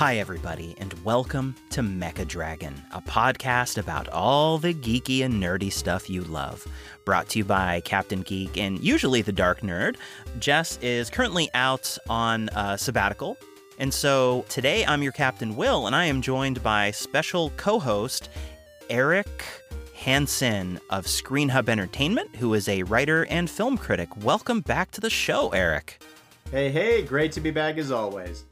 Hi, everybody, and welcome to Mecha Dragon, a podcast about all the geeky and nerdy stuff you love. Brought to you by Captain Geek and usually the Dark Nerd. Jess is currently out on uh, sabbatical, and so today I'm your Captain Will, and I am joined by special co host Eric Hanson of Screenhub Entertainment, who is a writer and film critic. Welcome back to the show, Eric. Hey, hey, great to be back as always.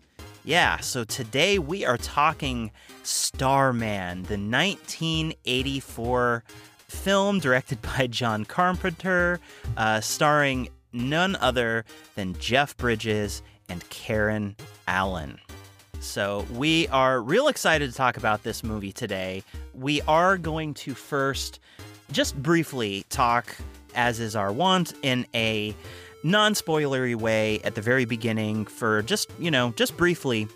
Yeah, so today we are talking Starman, the 1984 film directed by John Carpenter, uh, starring none other than Jeff Bridges and Karen Allen. So, we are real excited to talk about this movie today. We are going to first just briefly talk, as is our wont, in a non spoilery way at the very beginning for just, you know, just briefly,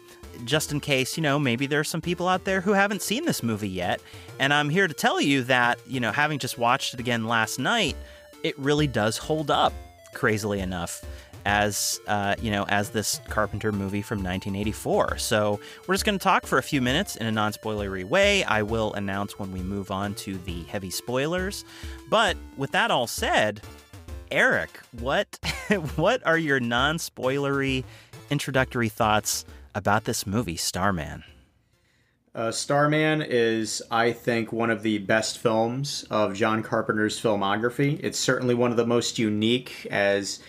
just in case, you know, maybe there are some people out there who haven't seen this movie yet. And I'm here to tell you that, you know, having just watched it again last night, it really does hold up, crazily enough. As uh, you know, as this Carpenter movie from 1984. So we're just going to talk for a few minutes in a non-spoilery way. I will announce when we move on to the heavy spoilers. But with that all said, Eric, what what are your non-spoilery introductory thoughts about this movie, Starman? Uh, Starman is, I think, one of the best films of John Carpenter's filmography. It's certainly one of the most unique, as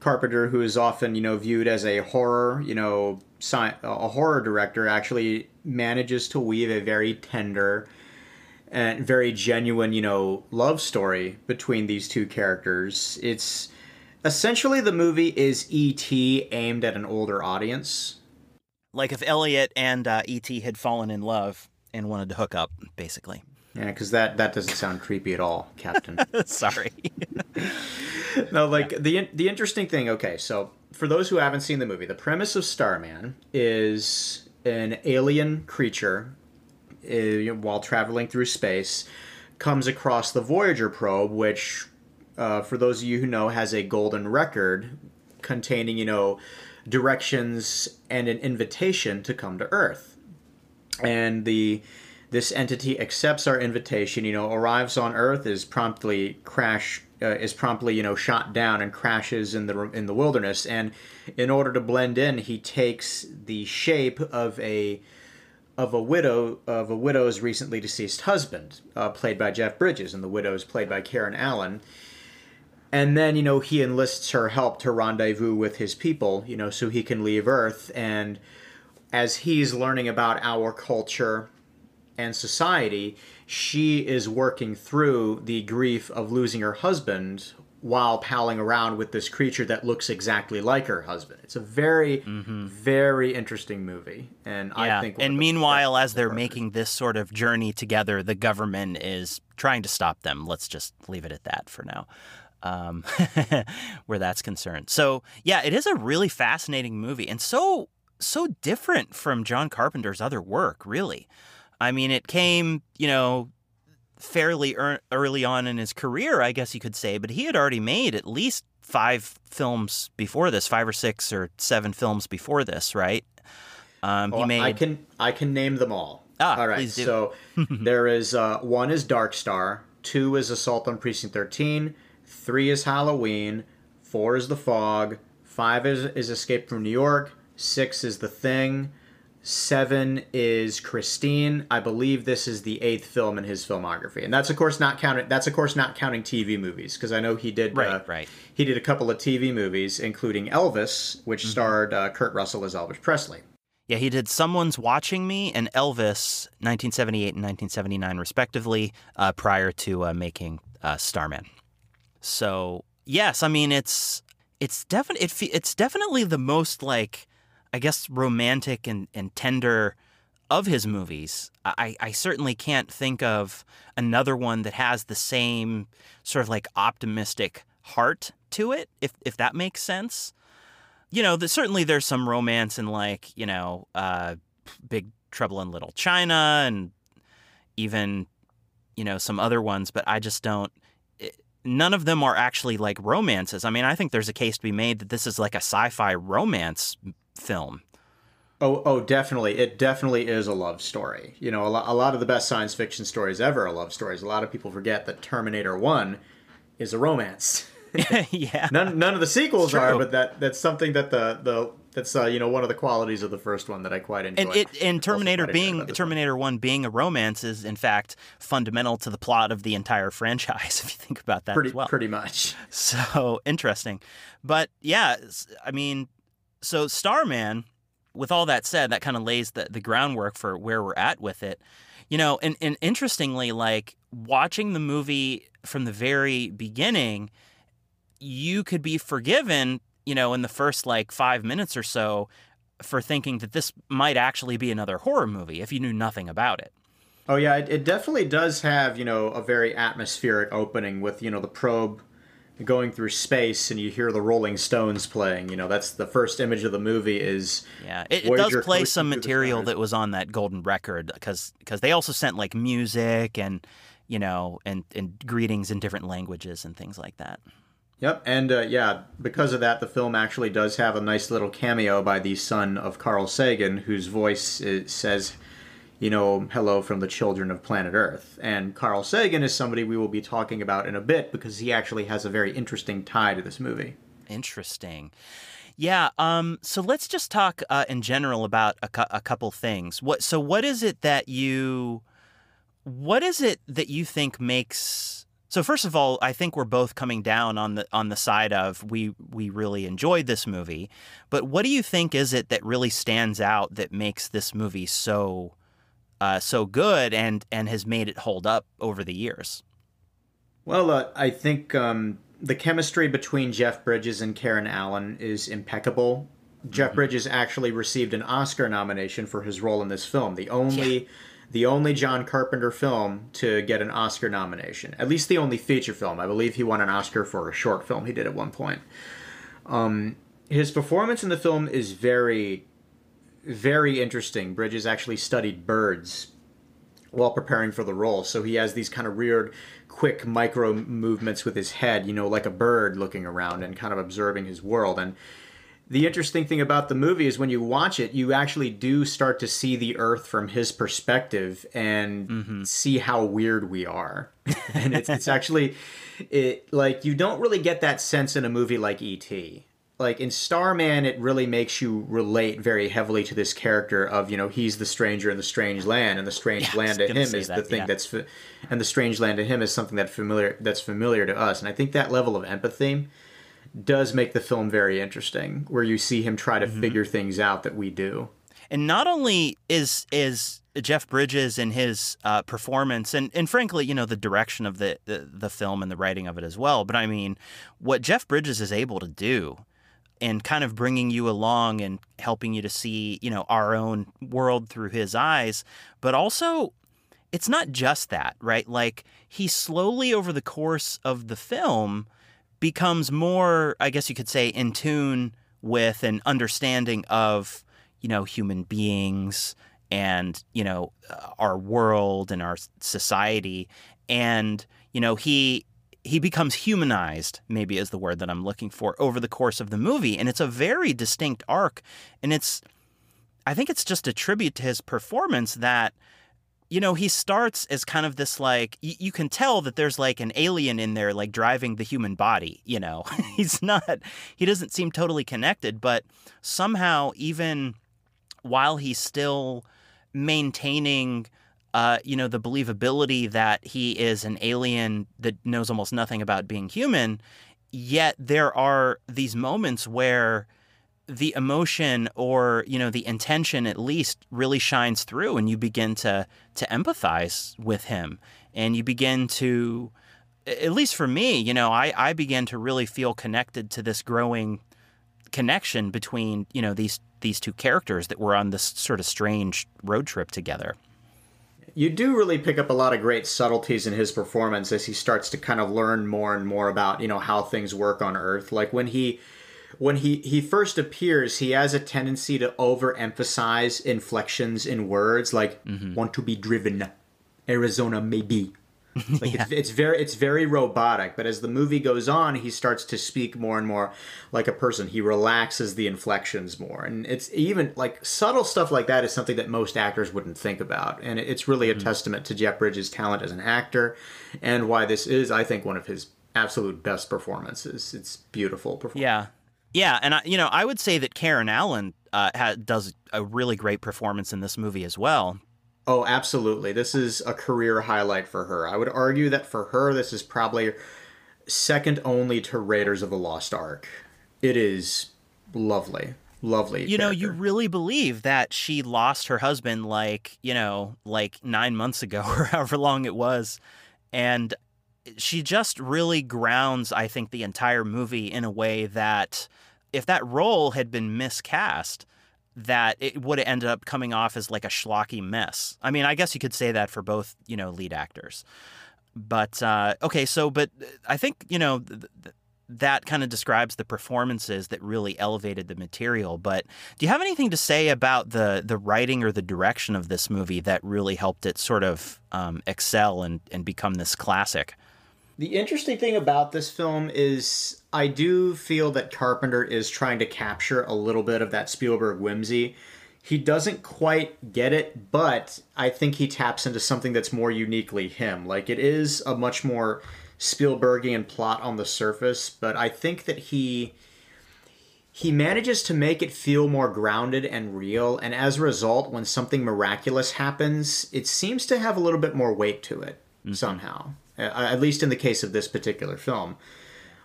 Carpenter, who is often, you know, viewed as a horror, you know, sci- a horror director, actually manages to weave a very tender and very genuine, you know, love story between these two characters. It's essentially the movie is E.T. aimed at an older audience. Like if Elliot and uh, E.T. had fallen in love and wanted to hook up, basically. Yeah, because that that doesn't sound creepy at all, Captain. Sorry. no, like yeah. the the interesting thing. Okay, so for those who haven't seen the movie, the premise of Starman is an alien creature uh, while traveling through space comes across the Voyager probe, which, uh, for those of you who know, has a golden record containing, you know, directions and an invitation to come to Earth. And the this entity accepts our invitation, you know, arrives on Earth, is promptly crash uh, is promptly you know shot down and crashes in the in the wilderness. And in order to blend in, he takes the shape of a of a widow of a widow's recently deceased husband, uh, played by Jeff Bridges, and the widow is played by Karen Allen. And then you know he enlists her help to rendezvous with his people, you know, so he can leave Earth. And as he's learning about our culture and society, she is working through the grief of losing her husband while palling around with this creature that looks exactly like her husband. It's a very, mm-hmm. very interesting movie, and yeah. I think. And meanwhile, as they're making this sort of journey together, the government is trying to stop them. Let's just leave it at that for now. Um, where that's concerned. So yeah, it is a really fascinating movie, and so so different from John Carpenter's other work. Really, I mean, it came, you know, fairly er- early on in his career, I guess you could say, but he had already made at least five films before this, five or six or seven films before this, right? Um, he made. I can I can name them all. Ah, all right. So there is uh, one is Dark Star, two is Assault on Precinct Thirteen, three is Halloween, four is The Fog, five is is Escape from New York, six is The Thing, Seven is Christine. I believe this is the eighth film in his filmography, and that's of course not counting. That's of course not counting TV movies because I know he did. Right, uh, right. He did a couple of TV movies, including Elvis, which mm-hmm. starred uh, Kurt Russell as Elvis Presley. Yeah, he did Someone's Watching Me and Elvis, 1978 and 1979, respectively, uh, prior to uh, making uh, Starman. So yes, I mean it's it's definitely it, it's definitely the most like I guess, romantic and, and tender of his movies. I, I certainly can't think of another one that has the same sort of like optimistic heart to it, if if that makes sense. You know, the, certainly there's some romance in like you know, uh, Big Trouble in Little China, and even you know some other ones, but I just don't. It, none of them are actually like romances. I mean, I think there's a case to be made that this is like a sci-fi romance film. Oh, oh, definitely. It definitely is a love story. You know, a lot, a lot of the best science fiction stories ever are love stories. A lot of people forget that Terminator One is a romance. yeah. None, none of the sequels are, but that that's something that the the that's uh, you know one of the qualities of the first one that I quite enjoy. And it and Terminator being Terminator one. one being a romance is in fact fundamental to the plot of the entire franchise. If you think about that, pretty as well. pretty much. So interesting, but yeah, I mean, so Starman. With all that said, that kind of lays the, the groundwork for where we're at with it. You know, and, and interestingly, like watching the movie from the very beginning, you could be forgiven you know, in the first like five minutes or so for thinking that this might actually be another horror movie if you knew nothing about it. Oh yeah, it, it definitely does have you know a very atmospheric opening with you know the probe going through space and you hear the Rolling Stones playing. You know that's the first image of the movie is yeah. It, it does play some material that was on that golden record because because they also sent like music and you know and and greetings in different languages and things like that. Yep, and uh, yeah, because of that, the film actually does have a nice little cameo by the son of Carl Sagan, whose voice says, you know, hello from the children of planet Earth. And Carl Sagan is somebody we will be talking about in a bit because he actually has a very interesting tie to this movie. Interesting. Yeah. Um. So let's just talk uh, in general about a, cu- a couple things. What? So what is it that you? What is it that you think makes so first of all, I think we're both coming down on the on the side of we we really enjoyed this movie, but what do you think is it that really stands out that makes this movie so uh, so good and and has made it hold up over the years? Well, uh, I think um, the chemistry between Jeff Bridges and Karen Allen is impeccable. Jeff mm-hmm. Bridges actually received an Oscar nomination for his role in this film. The only yeah the only John Carpenter film to get an Oscar nomination. At least the only feature film. I believe he won an Oscar for a short film he did at one point. Um, his performance in the film is very, very interesting. Bridges actually studied birds while preparing for the role, so he has these kind of weird, quick micro movements with his head, you know, like a bird looking around and kind of observing his world. And the interesting thing about the movie is when you watch it, you actually do start to see the Earth from his perspective and mm-hmm. see how weird we are. and it's, it's actually, it like you don't really get that sense in a movie like E.T. Like in Starman, it really makes you relate very heavily to this character of you know he's the stranger in the strange land, and the strange yeah, land to him is that, the thing yeah. that's, and the strange land to him is something that familiar that's familiar to us. And I think that level of empathy does make the film very interesting, where you see him try to mm-hmm. figure things out that we do. And not only is is Jeff Bridges and his uh, performance, and, and frankly, you know, the direction of the, the, the film and the writing of it as well. But I mean, what Jeff Bridges is able to do, and kind of bringing you along and helping you to see, you know, our own world through his eyes, but also. It's not just that, right? Like he slowly over the course of the film becomes more, I guess you could say, in tune with an understanding of, you know, human beings and, you know, our world and our society. And, you know, he he becomes humanized, maybe is the word that I'm looking for, over the course of the movie. And it's a very distinct arc. And it's I think it's just a tribute to his performance that you know, he starts as kind of this like y- you can tell that there's like an alien in there like driving the human body, you know. He's not he doesn't seem totally connected, but somehow even while he's still maintaining uh, you know, the believability that he is an alien that knows almost nothing about being human, yet there are these moments where the emotion or you know the intention at least really shines through and you begin to to empathize with him. And you begin to at least for me you know i i began to really feel connected to this growing connection between you know these these two characters that were on this sort of strange road trip together you do really pick up a lot of great subtleties in his performance as he starts to kind of learn more and more about you know how things work on earth. Like when he when he he first appears, he has a tendency to overemphasize inflections in words, like mm-hmm. "want to be driven," "Arizona maybe," Like yeah. it's, it's very it's very robotic, but as the movie goes on, he starts to speak more and more like a person. He relaxes the inflections more, and it's even like subtle stuff like that is something that most actors wouldn't think about, and it's really a mm-hmm. testament to Jeff Bridges' talent as an actor, and why this is, I think, one of his absolute best performances. It's beautiful performance. Yeah, yeah, and I, you know, I would say that Karen Allen uh, ha- does a really great performance in this movie as well. Oh, absolutely. This is a career highlight for her. I would argue that for her, this is probably second only to Raiders of the Lost Ark. It is lovely. Lovely. You character. know, you really believe that she lost her husband like, you know, like nine months ago or however long it was. And she just really grounds, I think, the entire movie in a way that if that role had been miscast, that it would end up coming off as like a schlocky mess. I mean, I guess you could say that for both, you know, lead actors. But uh, okay, so but I think you know th- th- that kind of describes the performances that really elevated the material. But do you have anything to say about the the writing or the direction of this movie that really helped it sort of um, excel and and become this classic? The interesting thing about this film is I do feel that Carpenter is trying to capture a little bit of that Spielberg whimsy. He doesn't quite get it, but I think he taps into something that's more uniquely him. Like it is a much more Spielbergian plot on the surface, but I think that he he manages to make it feel more grounded and real, and as a result, when something miraculous happens, it seems to have a little bit more weight to it mm-hmm. somehow Uh, at least in the case of this particular film.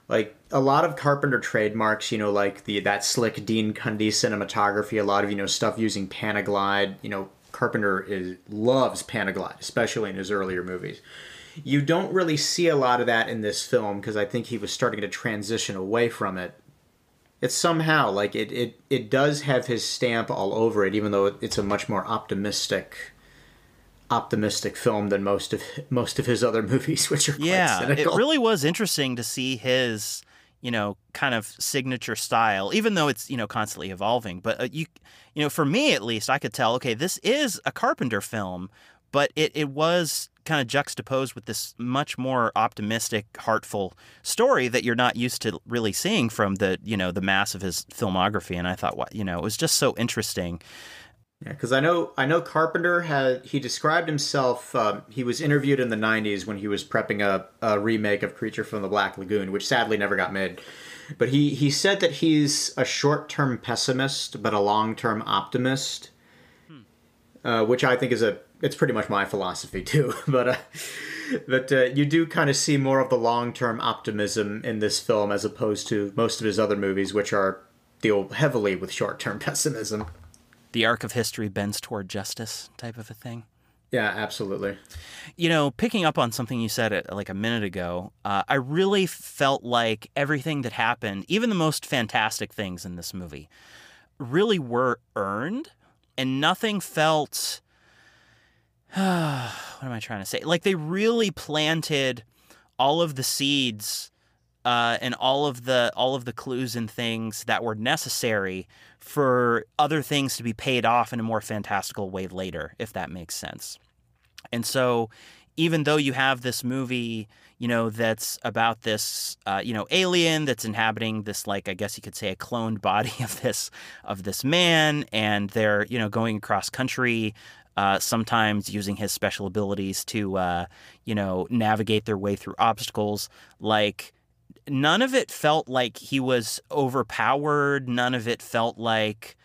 Like a lot of Carpenter trademarks, you know, like the that slick Dean Cundey cinematography, a lot of you know stuff using Panaglide. You know, Carpenter is loves Panaglide, especially in his earlier movies. You don't really see a lot of that in this film because I think he was starting to transition away from it. It's somehow like it, it it does have his stamp all over it, even though it's a much more optimistic optimistic film than most of most of his other movies, which are yeah. Cynical. It really was interesting to see his you know kind of signature style, even though it's you know constantly evolving. But uh, you you know for me at least, I could tell okay, this is a Carpenter film, but it it was kind of juxtaposed with this much more optimistic, heartful story that you're not used to really seeing from the you know the mass of his filmography. And I thought, what you know, it was just so interesting yeah, because I know I know Carpenter had he described himself. Uh, he was interviewed in the '90s when he was prepping a, a, remake of Creature from the Black Lagoon, which sadly never got made. But he he said that he's a short-term pessimist but a long-term optimist, hmm. uh, which I think is a it's pretty much my philosophy too. but uh, but uh, you do kind of see more of the long-term optimism in this film as opposed to most of his other movies, which are deal heavily with short-term pessimism the arc of history bends toward justice type of a thing. Yeah, absolutely. You know, picking up on something you said uh, like a minute ago, uh, I really felt like everything that happened, even the most fantastic things in this movie, really were earned, and nothing felt. what am I trying to say? Like they really planted all of the seeds uh, and all of the all of the clues and things that were necessary for other things to be paid off in a more fantastical way later, if that makes sense. And so, even though you have this movie, you know, that's about this, uh, you know, alien that's inhabiting this, like, I guess you could say, a cloned body of this of this man, and they're, you know, going across country. Uh, sometimes using his special abilities to, uh, you know, navigate their way through obstacles. Like, none of it felt like he was overpowered. None of it felt like,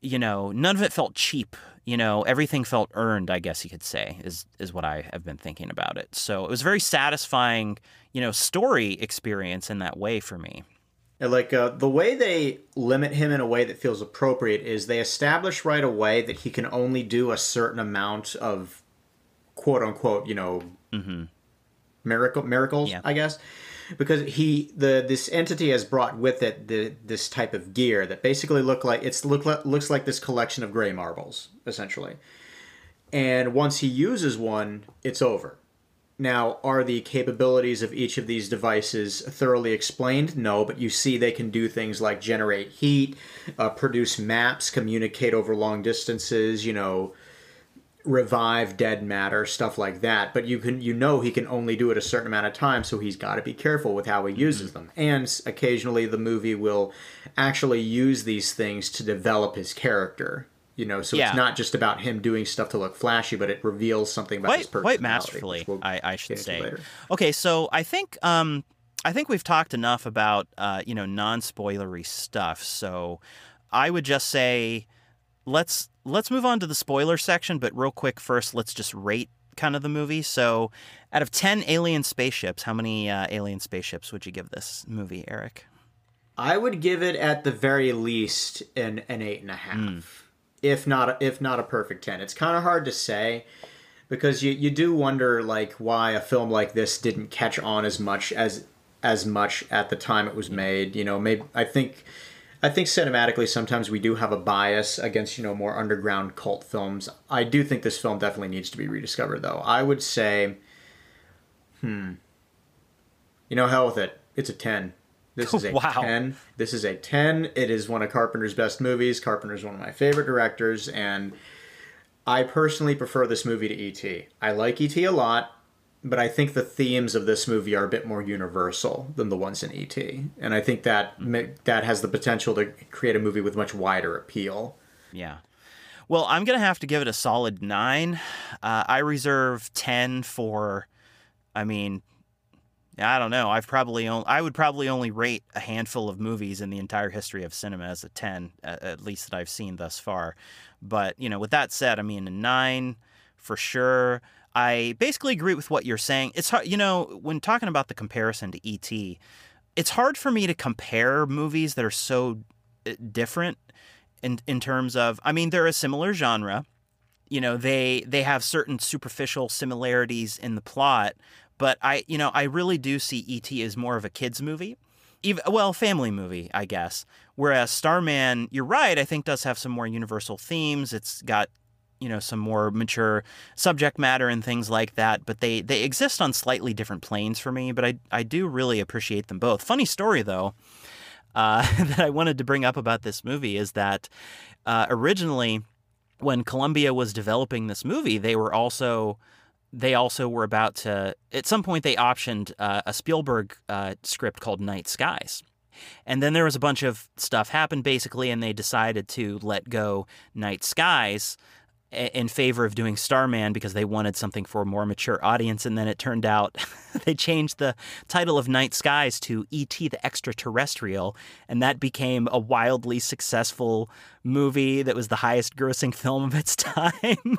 you know, none of it felt cheap. You know, everything felt earned, I guess you could say, is is what I have been thinking about it. So it was a very satisfying, you know, story experience in that way for me. And like uh, the way they limit him in a way that feels appropriate is they establish right away that he can only do a certain amount of quote unquote, you know, mm-hmm. miracle miracles, yeah. I guess because he the this entity has brought with it the this type of gear that basically look like it's look looks like this collection of gray marbles essentially. And once he uses one, it's over. Now, are the capabilities of each of these devices thoroughly explained? No, but you see they can do things like generate heat, uh, produce maps, communicate over long distances, you know, revive dead matter, stuff like that. But you can you know he can only do it a certain amount of time, so he's got to be careful with how he uses them. And occasionally the movie will actually use these things to develop his character. You know, so Yeah. it's not just about him doing stuff to look flashy, but it reveals something about his quite personality. quite masterfully, we'll I, I should say. later. Okay, so I think um, I think we've talked enough about uh, you know non spoilery stuff. So I would just say let's let's move on to the spoiler section. But real quick, first let's just rate kind of the movie. So out of ten alien spaceships, how many uh, alien spaceships would you give this movie, Eric? I would give it at the very least an an eight and a half, Hmm. if not if not a perfect ten. It's kind of hard to say because you you do wonder like why a film like this didn't catch on as much as as much at the time it was made. You know, maybe I think. I think cinematically, sometimes we do have a bias against you know more underground cult films. I do think this film definitely needs to be rediscovered, though. I would say, hmm, you know, hell with it. It's a ten. This is a Wow. 10. This is a 10. It is one of Carpenter's best movies. Carpenter's one of my favorite directors, and I personally prefer this movie to E.T. I like E.T. a lot, but I think the themes of this movie are a bit more universal than the ones in E.T. And I think that ma- that has the potential to create a movie with much wider appeal. Yeah. Well, I'm gonna have to give it a solid nine. Uh, I reserve ten for. I mean, I don't know. I've probably only, I would probably only rate a handful of movies in the entire history of cinema as a ten, at least that I've seen thus far. But you know, with that said, I mean a nine for sure. I basically agree with what you're saying. It's hard, you know, when talking about the comparison to E.T., it's hard for me to compare movies that are so uh, different in in terms of I mean they're a similar genre. You know, they they have certain superficial similarities in the plot, but I you know, I really do see ET as more of a kids movie. Even, well, family movie, I guess. Whereas Starman, you're right, I think does have some more universal themes. It's got you know some more mature subject matter and things like that but they they exist on slightly different planes for me but i i do really appreciate them both funny story though uh, that I wanted to bring up about this movie is that uh, originally, when Columbia was developing this movie, they were also they also were about to at some point they optioned uh, a Spielberg uh, script called Night Skies. And then there was a bunch of stuff happened basically, and they decided to let go Night Skies in favor of doing Starman because they wanted something for a more mature audience. And then it turned out they changed the title of Night Skies to E.T. the Extraterrestrial, and that became a wildly successful movie that was the highest grossing film of its time.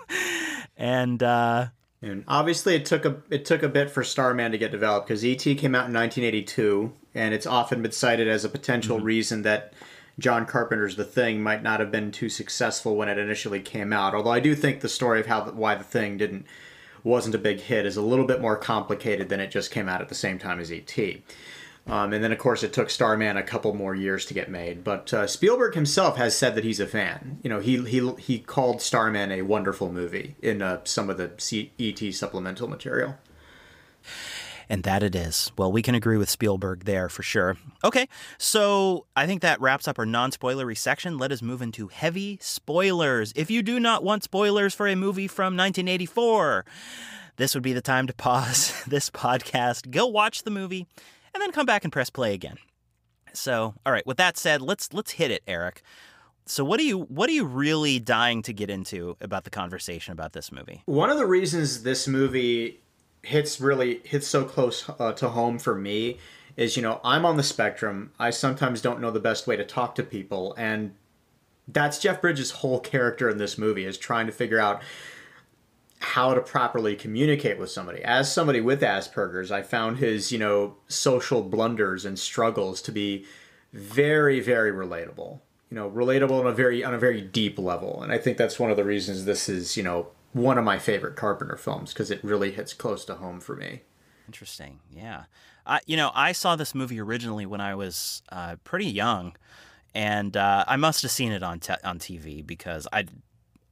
and uh, And obviously, it took a it took a bit for Starman to get developed because ET came out in 1982, and it's often been cited as a potential reason that John Carpenter's The Thing might not have been too successful when it initially came out. Although I do think the story of how why The Thing didn't wasn't a big hit is a little bit more complicated than it just came out at the same time as ET. Um, and then, of course, it took Starman a couple more years to get made. But uh, Spielberg himself has said that he's a fan. You know, he he he called Starman a wonderful movie in uh, some of the C- ET supplemental material. And that it is. Well, we can agree with Spielberg there for sure. Okay, so I think that wraps up our non spoilery section. Let us move into heavy spoilers. If you do not want spoilers for a movie from 1984, this would be the time to pause this podcast, go watch the movie, and then come back and press play again. So, all right, with that said, let's let's hit it, Eric. So what are you what are you really dying to get into about the conversation about this movie? One of the reasons this movie hits really hits so close uh, to home for me is you know I'm on the spectrum. I sometimes don't know the best way to talk to people, and that's Jeff Bridges' whole character in this movie is trying to figure out how to properly communicate with somebody. As somebody with Asperger's, I found his, you know, social blunders and struggles to be very, very relatable. You know, relatable on a very on a very deep level. And I think that's one of the reasons this is, you know, one of my favorite Carpenter films because it really hits close to home for me. Interesting. Yeah. I, you know, I saw this movie originally when I was uh, pretty young, and uh, I must have seen it on te- on TV because I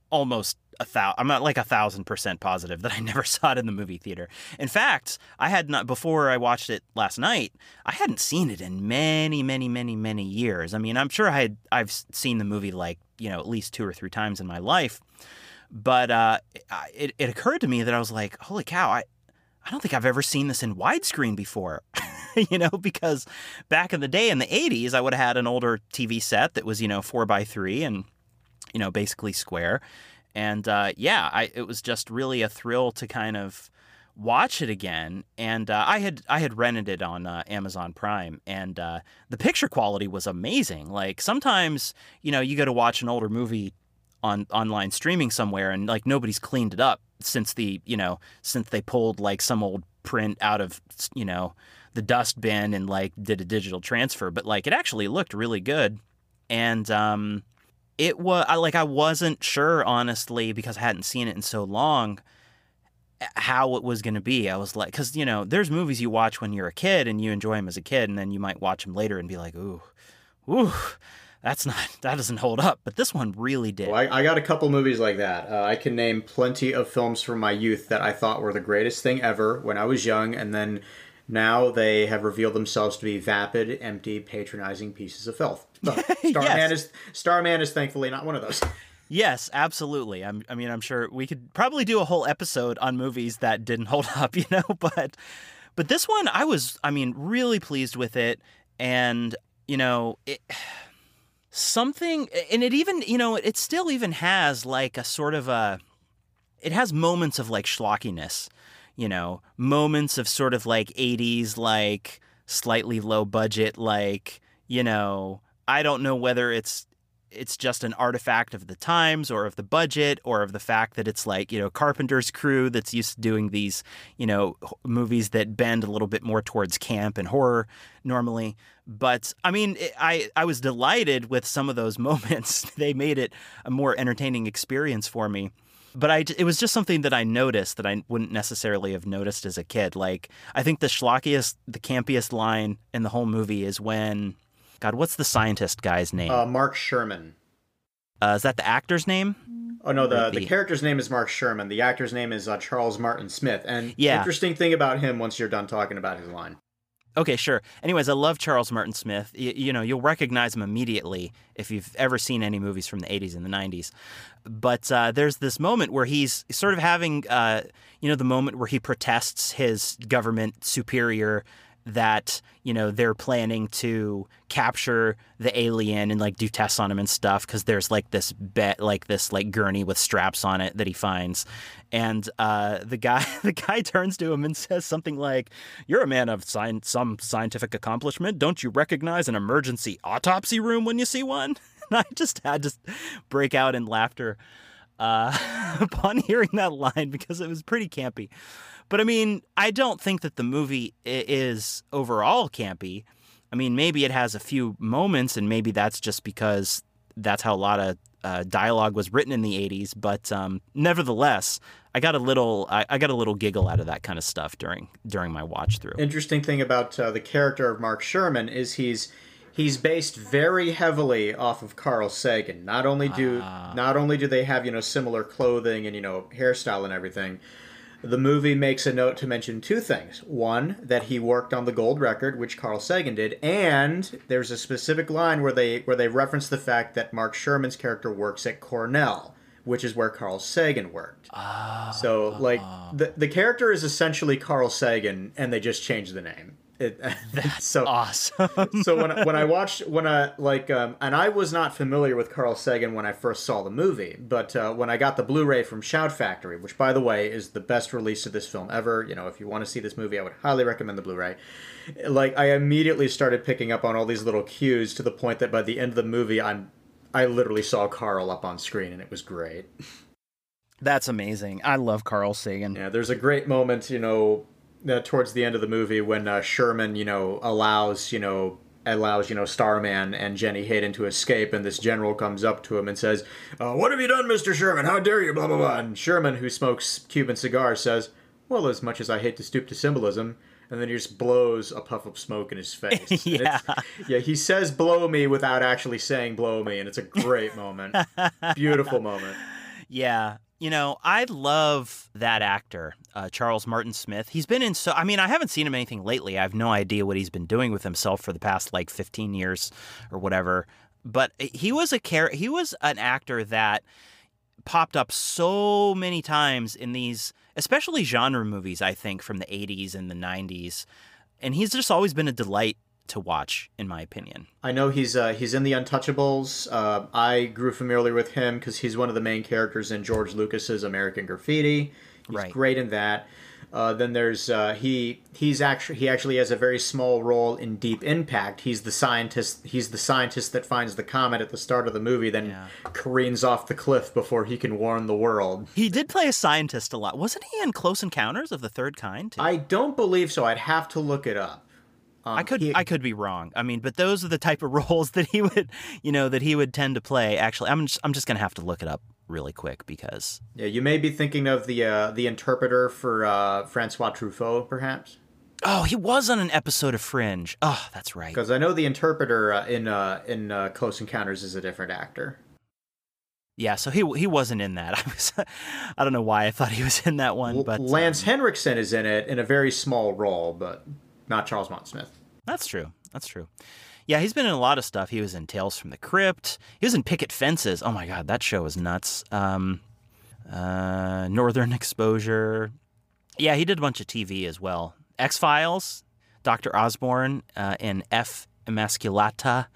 almost a thousand. I'm not like a thousand percent positive that I never saw it in the movie theater. In fact, I had not before I watched it last night. I hadn't seen it in many, many, many, many years. I mean, I'm sure I had I've seen the movie like you know at least two or three times in my life But uh, it, it occurred to me that I was like, holy cow, I, I don't think I've ever seen this in widescreen before. you know, because back in the day in the 80s, I would have had an older TV set that was, you know, four by three and, you know, basically square. And uh, yeah, I, it was just really a thrill to kind of watch it again. And uh, I had I had rented it on uh, Amazon Prime, and uh, the picture quality was amazing. Like sometimes, you know, you go to watch an older movie on online streaming somewhere, and like nobody's cleaned it up since the you know since they pulled like some old print out of you know the dustbin and like did a digital transfer. But like it actually looked really good, and um, it was I like I wasn't sure honestly because I hadn't seen it in so long how it was going to be. I was like, because you know, there's movies you watch when you're a kid and you enjoy them as a kid, and then you might watch them later and be like, ooh, ooh, that's not that doesn't hold up. But this one really did. Well, I, I, got a couple movies like that. Uh, I can name plenty of films from my youth that I thought were the greatest thing ever when I was young, and then now they have revealed themselves to be vapid, empty, patronizing pieces of filth. Starman yes. is Starman is thankfully not one of those. Yes, absolutely. I'm, I mean, I'm sure we could probably do a whole episode on movies that didn't hold up, you know. But, but this one, I was, I mean, really pleased with it, and you know, it something, and it even, you know, it still even has like a sort of a, it has moments of like schlockiness, you know, moments of sort of like '80s, like slightly low budget, like you know, I don't know whether it's it's just an artifact of the times or of the budget or of the fact that it's like, you know, Carpenter's crew that's used to doing these, you know, movies that bend a little bit more towards camp and horror normally. But I mean, I, I was delighted with some of those moments. they made it a more entertaining experience for me. But I, it was just something that I noticed that I wouldn't necessarily have noticed as a kid. Like, I think the schlockiest, the campiest line in the whole movie is when God, what's the scientist guy's name? Uh, Mark Sherman. Uh, is that the actor's name? Oh no, the, the, the character's name is Mark Sherman. The actor's name is uh, Charles Martin Smith. And yeah. interesting thing about him once you're done talking about his line. Okay, sure. Anyways, I love Charles Martin Smith. You, you, know, you'll recognize him immediately if you've ever seen any movies from the 80s and the 90s. But uh, there's this moment where he's sort of having, uh, you know, the moment where he protests his government superior that you know they're planning to capture the alien and like do tests on him and stuff because there's like this bet like this like gurney with straps on it that he finds. And uh, the guy the guy turns to him and says something like you're a man of sci- some scientific accomplishment. Don't you recognize an emergency autopsy room when you see one? And i just had to break out in laughter uh, upon hearing that line because it was pretty campy but I mean, I don't think that the movie is overall campy. I mean, maybe it has a few moments, and maybe that's just because that's how a lot of uh, dialogue was written in the '80s. But um, nevertheless, I got a little, I, I, got a little giggle out of that kind of stuff during during my watch through. Interesting thing about uh, the character of Mark Sherman is he's he's based very heavily off of Carl Sagan. Not only do uh, not only do they have you know similar clothing and you know hairstyle and everything, the movie makes a note to mention two things. One, that he worked on the gold record, which Carl Sagan did, and there's a specific line where they where they reference the fact that Mark Sherman's character works at Cornell, which is where Carl Sagan worked. Uh, so like the the character is essentially Carl Sagan and they just changed the name. It, That's so awesome. so when when I watched when I like um, and I was not familiar with Carl Sagan when I first saw the movie, but uh, when I got the Blu-ray from Shout Factory, which by the way is the best release of this film ever, you know, if you want to see this movie, I would highly recommend the Blu-ray. Like I immediately started picking up on all these little cues to the point that by the end of the movie, I'm I literally saw Carl up on screen and it was great. That's amazing. I love Carl Sagan. Yeah, there's a great moment, you know, uh, towards the end of the movie when uh, Sherman, you know, allows, you know, allows, you know, Starman and Jenny Hayden to escape, and this general comes up to him and says, uh, "What have you done, Mister Sherman? How dare you?" Blah blah blah. And Sherman, who smokes Cuban cigars, says, "Well, as much as I hate to stoop to symbolism." And then he just blows a puff of smoke in his face. yeah. Yeah, he says blow me without actually saying blow me, and it's a great moment. Beautiful moment. Yeah. You know, I love that actor, uh, Charles Martin Smith. He's been in so, I mean, I haven't seen him anything lately. I have no idea what he's been doing with himself for the past like 15 years or whatever. But he was a char- he was an actor that popped up so many times in these, especially genre movies, I think, from the 80s and the 90s. And he's just always been a delight to watch, in my opinion. I know he's uh, he's in the Untouchables. Uh, I grew familiar with him because he's one of the main characters in George Lucas's American Graffiti. He's Right. great in that. Uh, then there's uh, he he's actually he actually has a very small role in Deep Impact. He's the scientist. He's the scientist that finds the comet at the start of the movie, then Yeah. careens off the cliff before he can warn the world. He did play a scientist a lot. Wasn't he in Close Encounters of the Third Kind? Too? I don't believe so. I'd have to look it up. Um, I could he- I could be wrong. I mean, but those are the type of roles that he would, you know, that he would tend to play. Actually, I'm just, I'm just gonna have to look it up really quick because Yeah, you may be thinking of the uh, the interpreter for uh, Francois Truffaut, perhaps. oh, he was on an episode of Fringe. Oh, that's right. Because I know the interpreter uh, in uh, in uh, Close Encounters is a different actor. Yeah, so he he wasn't in that. I was, I don't know why I thought he was in that one, but Lance um, Henriksen is in it in a very small role, but not Charles Martin Smith. that's true. That's true. Yeah, he's been in a lot of stuff. He was in Tales from the Crypt. He was in Picket Fences. Oh my god, that show was nuts. Um, uh, Northern Exposure. Yeah, he did a bunch of TV as well. X Files, Doctor Osborne uh, in F Emasculata,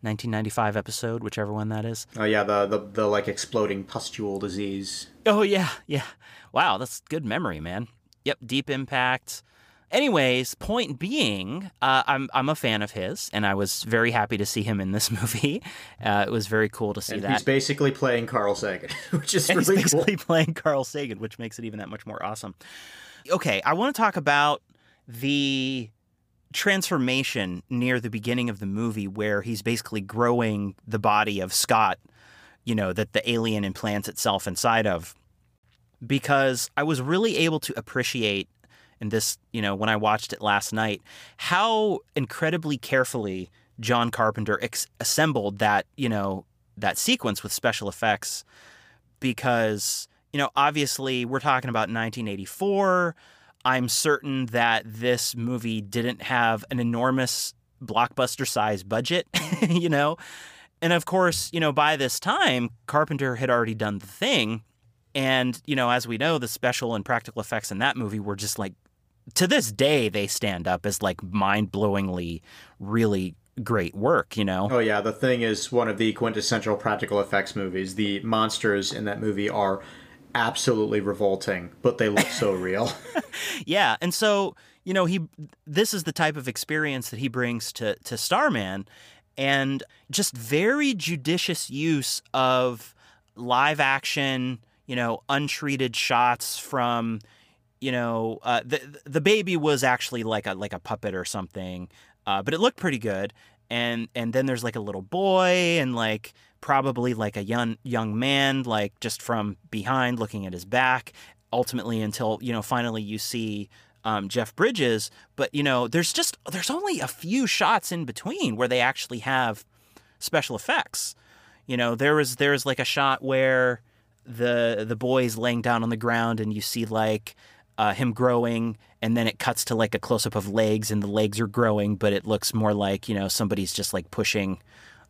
1995 episode, whichever one that is. Oh yeah, the, the the like exploding pustule disease. Oh yeah, yeah. Wow, that's good memory, man. Yep, Deep Impact. Anyways, point being, uh, I'm I'm a fan of his, and I was very happy to see him in this movie. Uh, it was very cool to see And that. he's basically playing Carl Sagan, which is And he's really cool. basically playing Carl Sagan, which makes it even that much more awesome. Okay, I want to talk about the transformation near the beginning of the movie where he's basically growing the body of Scott, you know, that the alien implants itself inside of. Because I was really able to appreciate in this, you know, when I watched it last night, how incredibly carefully John Carpenter ex- assembled that, you know, that sequence with special effects because you know obviously we're talking about 1984 i'm certain that this movie didn't have an enormous blockbuster size budget mm-hmm. you know? And of course you know by this time carpenter had already done the thing. And you know as we know the special and practical effects in that movie were just like to this day they stand up as like mind-blowingly really great work you know Oh yeah, the thing is one of the quintessential practical effects movies. The monsters in that movie are absolutely revolting, but they look so real. Yeah, and so you know he this is the type of experience that he brings to to Starman, and just very judicious use of live action, you know, untreated shots from, you know, uh, the the baby was actually like a like a puppet or something, uh, but it looked pretty good. And and then there's like a little boy and like probably like a young young man like just from behind looking at his back ultimately until you know finally you see um, Jeff Bridges. But you know, there's just there's only a few shots in between where they actually have special effects. You know, there was there's like a shot where the the boy's laying down on the ground and you see like uh, him growing, and then it cuts to like a close up of legs, and the legs are growing, but it looks more like you know somebody's just like pushing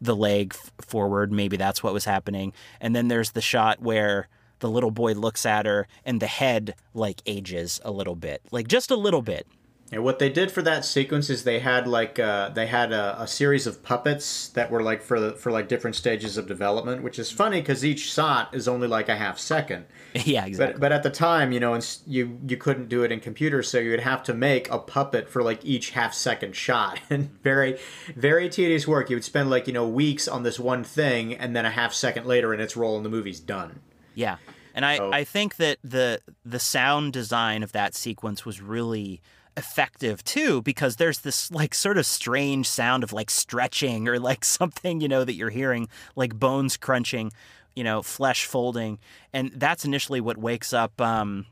the leg f- forward. Maybe that's what was happening. And then there's the shot where the little boy looks at her, and the head like ages a little bit, like just a little bit. And what they did for that sequence is they had like uh, they had a, a series of puppets that were like for the, for like different stages of development, which is funny because each shot is only like a half second. yeah, exactly. But but at the time, you know, and you you couldn't do it in computers, so you would have to make a puppet for like each half second shot, and very very tedious work. You would spend like you know weeks on this one thing, and then a half second later, and its role in the movie's done. Yeah. And I, So- I think that the the sound design of that sequence was really effective too because there's this like sort of strange sound of like stretching or like something you know that you're hearing like bones crunching you know flesh folding and that's initially what wakes up um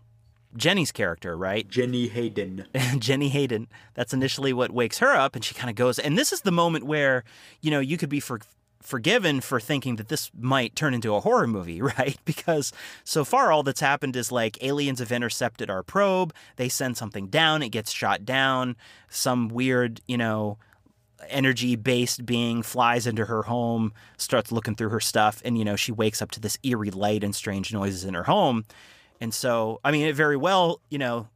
Jenny's character right Jenny Hayden. Jenny Hayden. That's initially what wakes her up, and she kind of goes. And this is the moment where, you know, you could be for, forgiven for thinking that this might turn into a horror movie, right? Because so far, all that's happened is like aliens have intercepted our probe. They send something down, it gets shot down. Some weird, you know, energy based being flies into her home, starts looking through her stuff, and you know she wakes up to this eerie light and strange noises in her home. And so, I mean, it very well, you know,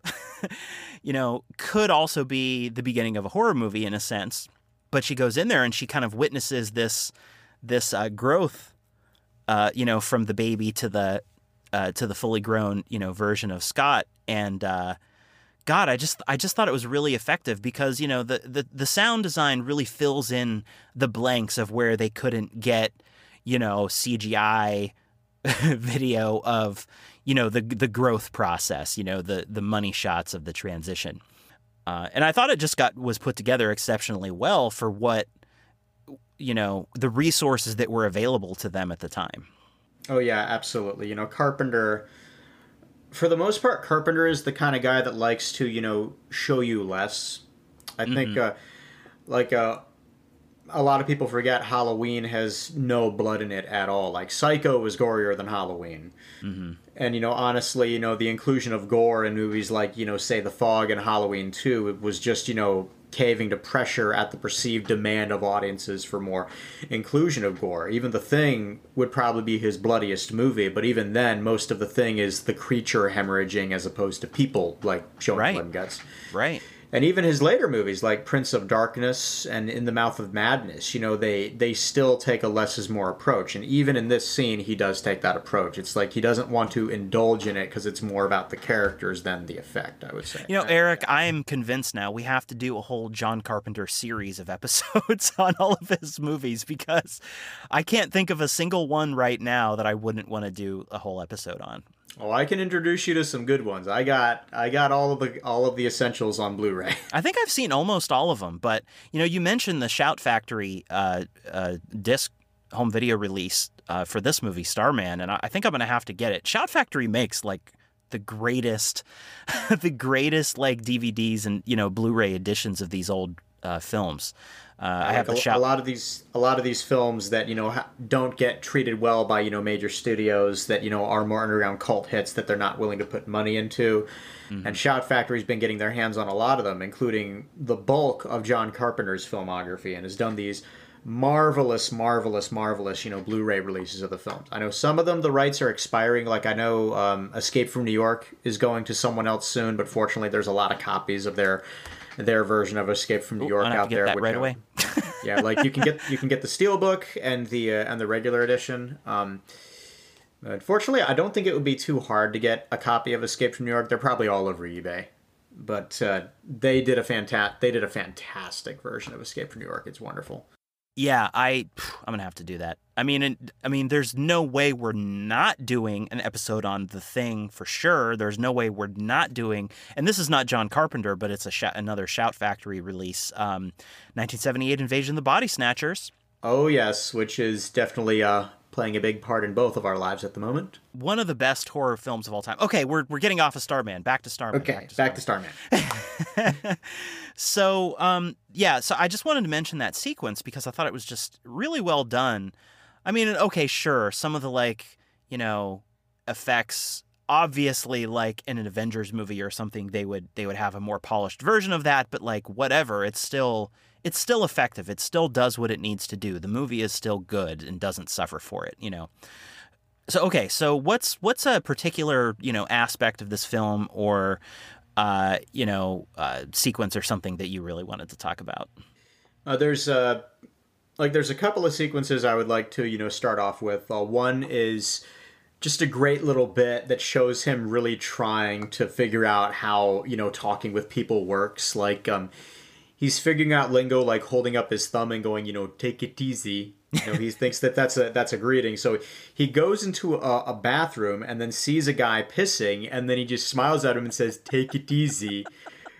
you know, could also be the beginning of a horror movie in a sense. But she goes in there and she kind of witnesses this this uh, growth, uh, you know, from the baby to the uh, to the fully grown, you know, version of Scott. And uh, God, I just I just thought it was really effective because you know the the the sound design really fills in the blanks of where they couldn't get, you know, CGI video of you know the the growth process, you know the the money shots of the transition, uh, and I thought it just got was put together exceptionally well for what you know the resources that were available to them at the time. Oh yeah, absolutely. You know, Carpenter for the most part Carpenter is the kind of guy that likes to, you know, show you less. I mm-hmm. think uh like uh a lot of people forget Halloween has no blood in it at all. Like Psycho was gorier than Halloween. Mm-hmm. And you know, honestly, you know, the inclusion of gore in movies like you know, say The Fog and Halloween Two, it was just you know caving to pressure at the perceived demand of audiences for more inclusion of gore. Even The Thing would probably be his bloodiest movie, but even then, most of The Thing is the creature hemorrhaging as opposed to people like showing right. blood guts. Right and even his later movies like Prince of Darkness and In the Mouth of Madness, you know, they they still take a less is more approach. And even in this scene, he does take that approach. It's like he doesn't want to indulge in it because it's more about the characters than the effect. I would say. You know, Eric, I am convinced now we have to do a whole John Carpenter series of episodes on all of his movies because I can't think of a single one right now that I wouldn't want to do a whole episode on. Oh, I can introduce you to some good ones. I got I got all of the all of the essentials on Blu-ray. I think I've seen almost all of them, but you know, you mentioned the Shout Factory uh, uh, disc home video release uh, for this movie, Starman, and I, I think I'm gonna have to get it. Shout Factory makes like the greatest, the greatest like DVDs and you know Blu-ray editions of these old uh, films. Uh, I have a, shout- a lot of these a lot of these films that you know ha- don't get treated well by you know major studios that you know are more underground cult hits that they're not willing to put money into. Mm-hmm. And Shout Factory's been getting their hands on a lot of them, including the bulk of John Carpenter's filmography, and has done these marvelous, marvelous, marvelous, you know, Blu-ray releases of the films. I know some of them the rights are expiring. Like I know um, Escape from New York is going to someone else soon, but fortunately, there's a lot of copies of their their version of Escape from New York Ooh, out there. right away. yeah, like you can get you can get the steelbook and the uh, and the regular edition. Um, unfortunately, I don't think it would be too hard to get a copy of Escape from New York. They're probably all over eBay. But uh, they did a fantastic they did a fantastic version of Escape from New York. It's wonderful. Yeah, I I'm gonna have to do that. I mean, I mean, there's no way we're not doing an episode on the thing for sure. There's no way we're not doing, and this is not John Carpenter, but it's a sh- another Shout Factory release, um, 1978 Invasion of the Body Snatchers. Oh yes, which is definitely uh, playing a big part in both of our lives at the moment. One of the best horror films of all time. Okay, we're, we're getting off of Starman. Back to Starman. Okay, back to Starman. Back to Starman. so, um, yeah, so I just wanted to mention that sequence because I thought it was just really well done. I mean, okay, sure, some of the like, you know, effects obviously like in an Avengers movie or something they would they would have a more polished version of that, but like whatever, it's still it's still effective. It still does what it needs to do. The movie is still good and doesn't suffer for it, you know. So okay, so what's what's a particular, you know, aspect of this film or uh, you know, uh, sequence or something that you really wanted to talk about? Uh, there's uh like there's a couple of sequences I would like to, you know, start off with. Uh, one is just a great little bit that shows him really trying to figure out how, you know, talking with people works. Like um he's figuring out lingo like holding up his thumb and going, you know, take it easy. You know, he thinks that that's a that's a greeting. So he goes into a, a, bathroom and then sees a guy pissing, and then he just smiles at him and says, "Take it easy."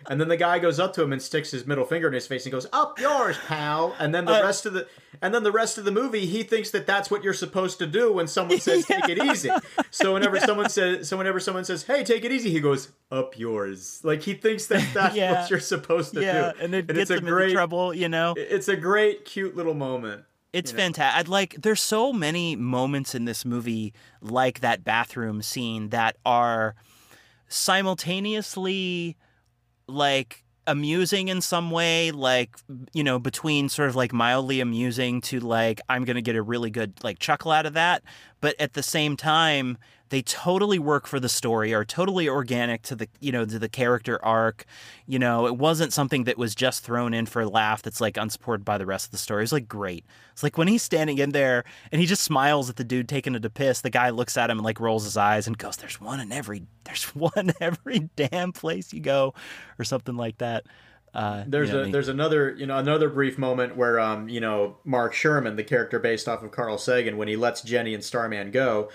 And then the guy goes up to him and sticks his middle finger in his face and goes, "Up yours, pal." And then the uh, rest of the and then the rest of the movie, he thinks that that's what you're supposed to do when someone says, yeah. "Take it easy." So whenever yeah. someone says, so whenever someone says, "Hey, take it easy," he goes, "Up yours." Like he thinks that that's yeah. what you're supposed to do. and it and gets him great, trouble. You know, it's a great, cute little moment. It's you know? fantastic. Like there's so many moments in this movie like that bathroom scene that are simultaneously like amusing in some way, like you know, between sort of like mildly amusing to like I'm gonna get a really good like chuckle out of that, but at the same time they totally work for the story are totally organic to the you know to the character arc. You know it wasn't something that was just thrown in for a laugh that's like unsupported by the rest of the story. It's like great. It's like when he's standing in there and he just smiles at the dude taking it to piss the guy looks at him and like rolls his eyes and goes there's one in every there's one every damn place you go or something like that. Uh, there's you know, a there's another you know another brief moment where um you know Mark Sherman the character based off of Carl Sagan when he lets Jenny and Starman go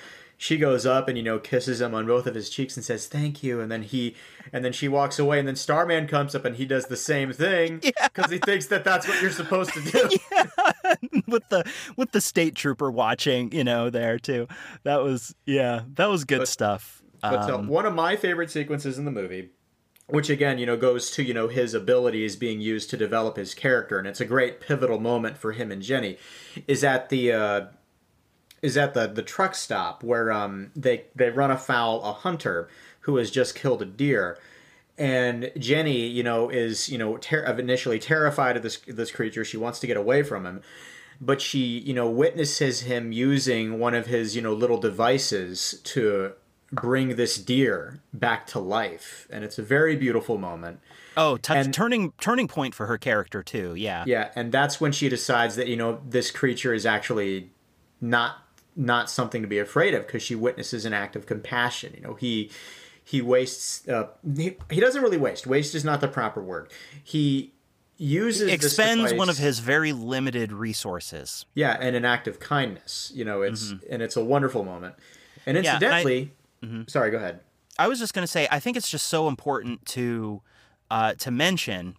she goes up and you know kisses him on both of his cheeks and says thank you and then he and then she walks away and then starman comes up and he does the same thing because yeah. he thinks that that's what you're supposed to do yeah. with the with the state trooper watching you know there too that was yeah that was good but, stuff but um, one of my favorite sequences in the movie which again you know goes to you know his abilities being used to develop his character and it's a great pivotal moment for him and jenny is at the uh is at the the truck stop where um they they run afoul a hunter who has just killed a deer and Jenny, you know, is you know ter- initially terrified of this this creature. She wants to get away from him, but she you know witnesses him using one of his you know little devices to bring this deer back to life, and it's a very beautiful moment. Oh, t- and, turning turning point for her character too. Yeah, yeah, and that's when she decides that you know this creature is actually not not something to be afraid of because she witnesses an act of compassion. You know, he he wastes. Uh, he, he doesn't really waste. Waste is not the proper word. He uses he expends one of his very limited resources. Yeah, and an act of kindness. You know, it's mm-hmm. and it's a wonderful moment. And incidentally, yeah, and I, mm-hmm. sorry, go ahead. I was just going to say, I think it's just so important to uh, to mention,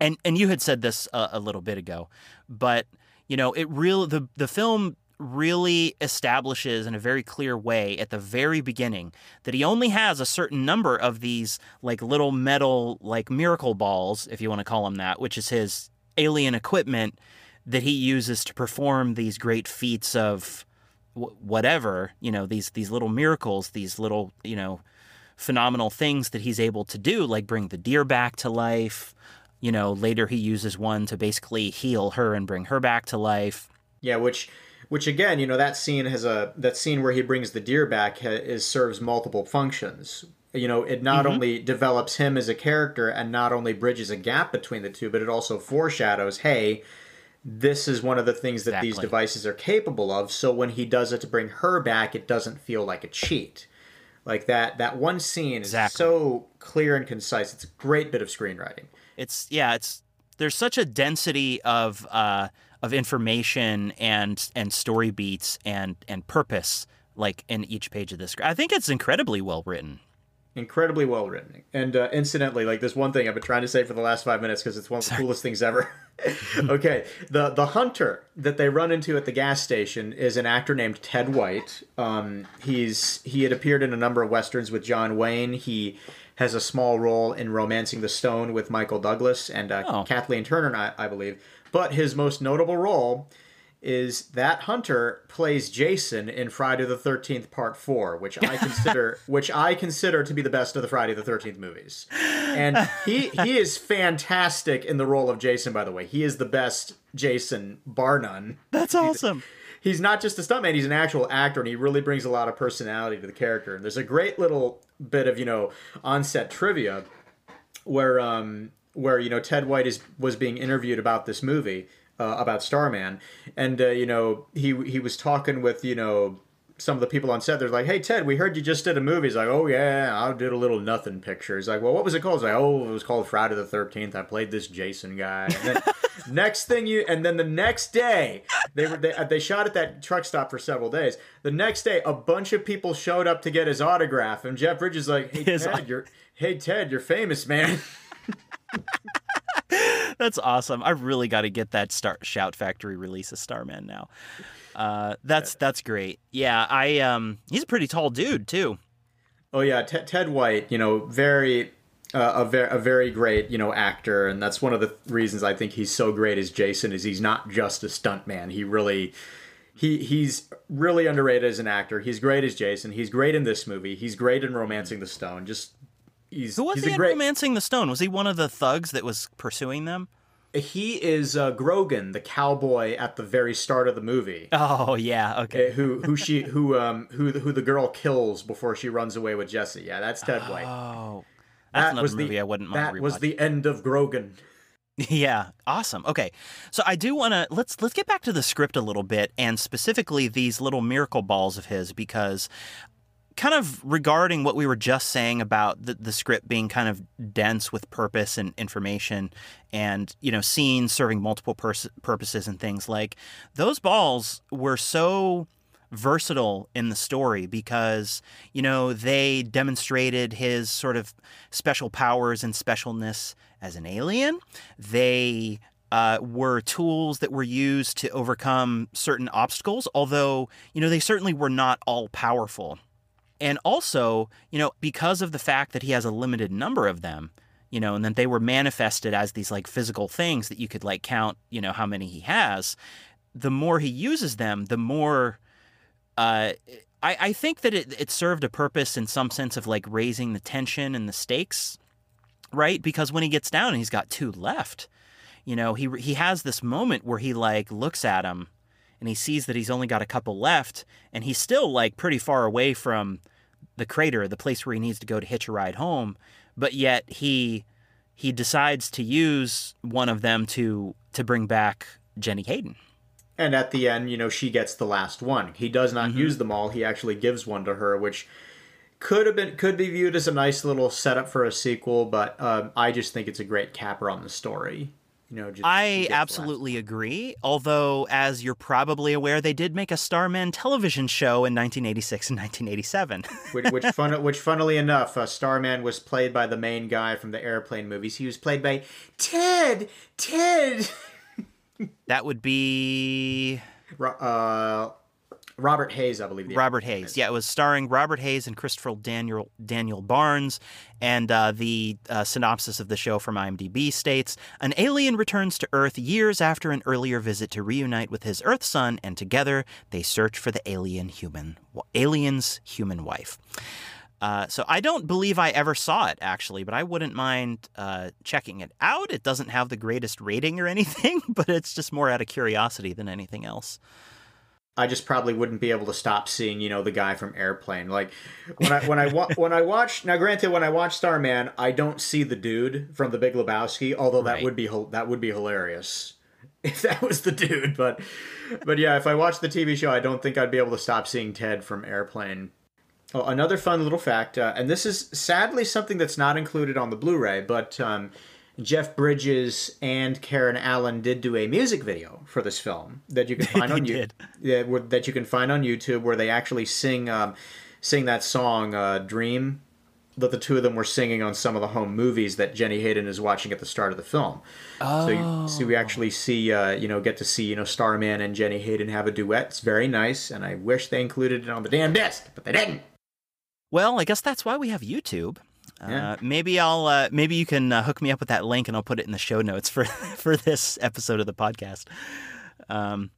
and and you had said this a, a little bit ago, but you know, it really the the film really establishes in a very clear way at the very beginning that he only has a certain number of these like little metal like miracle balls if you want to call them that which is his alien equipment that he uses to perform these great feats of w- whatever you know these these little miracles these little you know phenomenal things that he's able to do like bring the deer back to life. You know later he uses one to basically heal her and bring her back to life. Yeah which which again, you know, that scene has a that scene where he brings the deer back ha, is serves multiple functions. You know, it not mm-hmm. only develops him as a character and not only bridges a gap between the two, but it also foreshadows, hey, this is one of the things that exactly. these devices are capable of. So when he does it to bring her back, it doesn't feel like a cheat. Like that that one scene exactly. is so clear and concise. It's a great bit of screenwriting. It's yeah, it's there's such a density of uh of information and and story beats and and purpose like in each page of this. I think it's incredibly well written. Incredibly well written. And uh, incidentally, like this one thing I've been trying to say for the last five minutes because it's one of the Sorry. coolest things ever. okay, the the hunter that they run into at the gas station is an actor named Ted White. Um, he's he had appeared in a number of westerns with John Wayne. He has a small role in *Romancing the Stone* with Michael Douglas and uh, oh. Kathleen Turner, I, I believe. But his most notable role is that Hunter plays Jason in Friday the Thirteenth Part Four, which I consider which I consider to be the best of the Friday the Thirteenth movies. And he he is fantastic in the role of Jason. By the way, he is the best Jason, bar none. That's awesome. He's, he's not just a stuntman; he's an actual actor, and he really brings a lot of personality to the character. And there's a great little bit of you know on-set trivia where um, where you know Ted White is was being interviewed about this movie uh, about Starman, and uh, you know he he was talking with you know some of the people on set. They're like, "Hey Ted, we heard you just did a movie." He's like, "Oh yeah, I did a little nothing picture." He's like, "Well, what was it called?" He's like, "Oh, it was called Friday the 13th. I played this Jason guy." And then next thing you, and then the next day they were they, they shot at that truck stop for several days. The next day, a bunch of people showed up to get his autograph, and Jeff Bridges is like, "Hey Ted, you're hey Ted, you're famous, man." that's awesome. I really got to get that Star Shout Factory release of Starman now. Uh, that's that's great. Yeah, I um, he's a pretty tall dude too. Oh yeah, T- Ted White. You know, very uh, a very a very great you know actor, and that's one of the reasons I think he's so great as Jason. Is he's not just a stuntman. He really. He, he's really underrated as an actor. He's great as Jason. He's great in this movie. He's great in *Romancing the Stone*. Just he's Who was he's he great. Romancing the Stone? Was he one of the thugs that was pursuing them? He is uh, Grogan, the cowboy at the very start of the movie. Oh yeah, okay. Uh, who who she who um who the, who the girl kills before she runs away with Jesse? Yeah, that's Ted White. Oh, that's another movie I wouldn't mind That was the end of Grogan. Yeah, awesome. Okay, so I do want to let's let's get back to the script a little bit, and specifically these little miracle balls of his, because kind of regarding what we were just saying about the, the script being kind of dense with purpose and information, and you know scenes serving multiple pers- purposes and things like those balls were so versatile in the story because you know they demonstrated his sort of special powers and specialness as an alien. They uh, were tools that were used to overcome certain obstacles although you know they certainly were not all powerful and also you know because of the fact that he has a limited number of them you know and that they were manifested as these like physical things that you could like count you know how many he has the more he uses them the more uh, I, I think that it, it served a purpose in some sense of like raising the tension and the stakes, right? Because when he gets down and he's got two left, you know, he he has this moment where he like looks at him and he sees that he's only got a couple left and he's still like pretty far away from the crater, the place where he needs to go to hitch a ride home, but yet he he decides to use one of them to to bring back Jenny Hayden. And at the end, you know, she gets the last one. He does not use them all. He actually gives one to her, which could have been could be viewed as a nice little setup for a sequel. But um, I just think it's a great capper on the story. You know, just, I gets the last absolutely agree. Although, as you're probably aware, they did make a Starman television show in 1986 and 1987. which which, fun, which funnily enough, uh, Starman was played by the main guy from the airplane movies. He was played by Ted. Ted. that would be uh, Robert Hays, I believe. the Robert Hays. Yeah, it was starring Robert Hays and Christopher Daniel Daniel Barnes. And uh, the uh, synopsis of the show from IMDb states: An alien returns to Earth years after an earlier visit to reunite with his Earth son, and together they search for the alien human alien's human wife. Uh, so I don't believe I ever saw it actually, but I wouldn't mind uh, checking it out. It doesn't have the greatest rating or anything, but it's just more out of curiosity than anything else. I just probably wouldn't be able to stop seeing, you know, the guy from Airplane. Like when I when I wa- when I watch now, granted, when I watch Starman, I don't see the dude from The Big Lebowski. Although that Right. would be that would be hilarious if that was the dude. But but yeah, if I watch the TV show, I don't think I'd be able to stop seeing Ted from Airplane. Oh, another fun little fact, uh, and this is sadly something that's not included on the Blu-ray, but um, Jeff Bridges and Karen Allen did do a music video for this film that you can find on YouTube. did. Yeah, where- that you can find on YouTube, where they actually sing um, sing that song uh, "Dream" that the two of them were singing on some of the home movies that Jenny Hayden is watching at the start of the film. So, you, so we actually see, uh, you know, get to see, you know, Starman and Jenny Hayden have a duet. It's very nice, and I wish they included it on the damn disc, but they didn't. Well, I guess that's why we have YouTube. Uh, maybe I'll uh, maybe you can uh, hook me up with that link and I'll put it in the show notes for for this episode of the podcast. Um,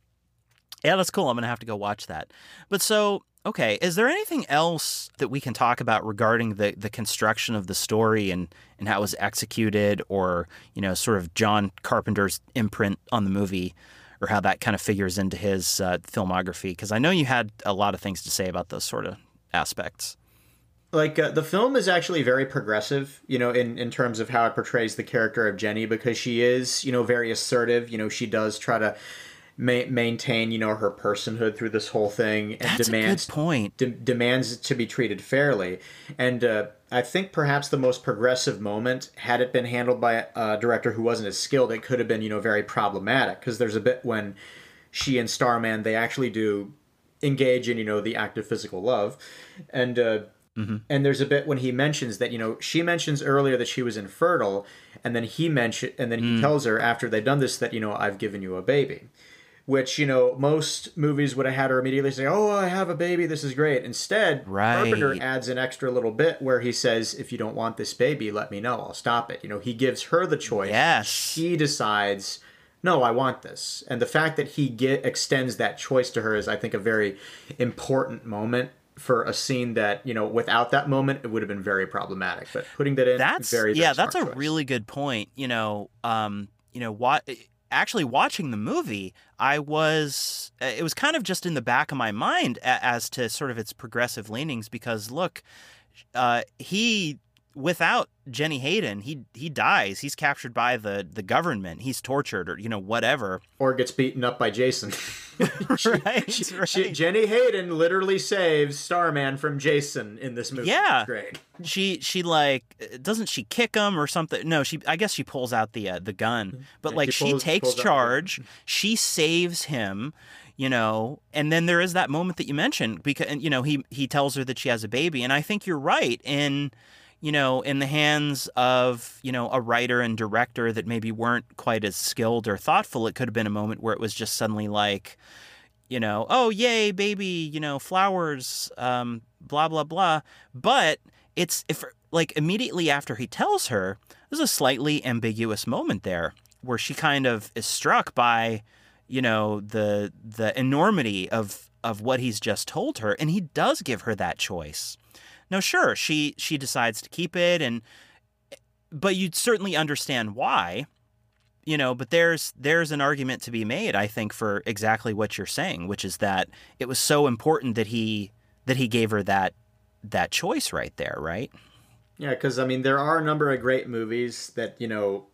yeah, that's cool. I'm gonna have to go watch that. But so okay, is there anything else that we can talk about regarding the the construction of the story and and how it was executed, or you know, sort of John Carpenter's imprint on the movie? Or how that kind of figures into his uh, filmography? Because I know you had a lot of things to say about those sort of aspects. Like uh, the film is actually very progressive you know in, in terms of how it portrays the character of jenny because she is you know very assertive. You know she does try to ma- maintain you know her personhood through this whole thing and That's demands a good point. de- demands to be treated fairly. And uh, i think perhaps the most progressive moment had it been handled by a director who wasn't as skilled it could have been you know very problematic because there's a bit when she and starman they actually do engage in you know the act of physical love. And uh, Mm-hmm. and there's a bit when he mentions that you know she mentions earlier that she was infertile and then he mention and then he mm. tells her after they've done this that you know I've given you a baby. Which you know most movies would have had her immediately say oh I have a baby. This is great. Instead Right. Carpenter adds an extra little bit where he says if you don't want this baby let me know. I'll stop it. You know he gives her the choice. Yes. she decides no i want this. And the fact that he get extends that choice to her is i think a very important moment for a scene that you know without that moment it would have been very problematic. But putting that in, that's very, yeah, that's a choice. really good point. You know, um, you know what. Actually, watching the movie, I was it was kind of just in the back of my mind as to sort of its progressive leanings because look, uh, he without Jenny Hayden, he he dies. He's captured by the the government. He's tortured or you know whatever, or gets beaten up by Jason. she, right, she, right. She, Jenny Hayden literally saves Starman from Jason in this movie. Yeah, great. She she like doesn't she kick him or something? No, she I guess she pulls out the uh, the gun, but Yeah, like she pulls- takes pulls out the charge. She saves him. You know, and then there is that moment that you mentioned because you know he he tells her that she has a baby, and I think you're right in you know, in the hands of, you know, a writer and director that maybe weren't quite as skilled or thoughtful, it could have been a moment where it was just suddenly like, you know, oh, yay, baby, you know, flowers, um, blah, blah, blah. But it's, if, like, immediately after he tells her, there's a slightly ambiguous moment there where she kind of is struck by, you know, the, the enormity of, of what he's just told her. And he does give her that choice. No, sure, she she decides to keep it, and but you'd certainly understand why, you know. But there's there's an argument to be made, I think, for exactly what you're saying, which is that it was so important that he that he gave her that that choice right there, right? Yeah, because I mean, there are a number of great movies that you know,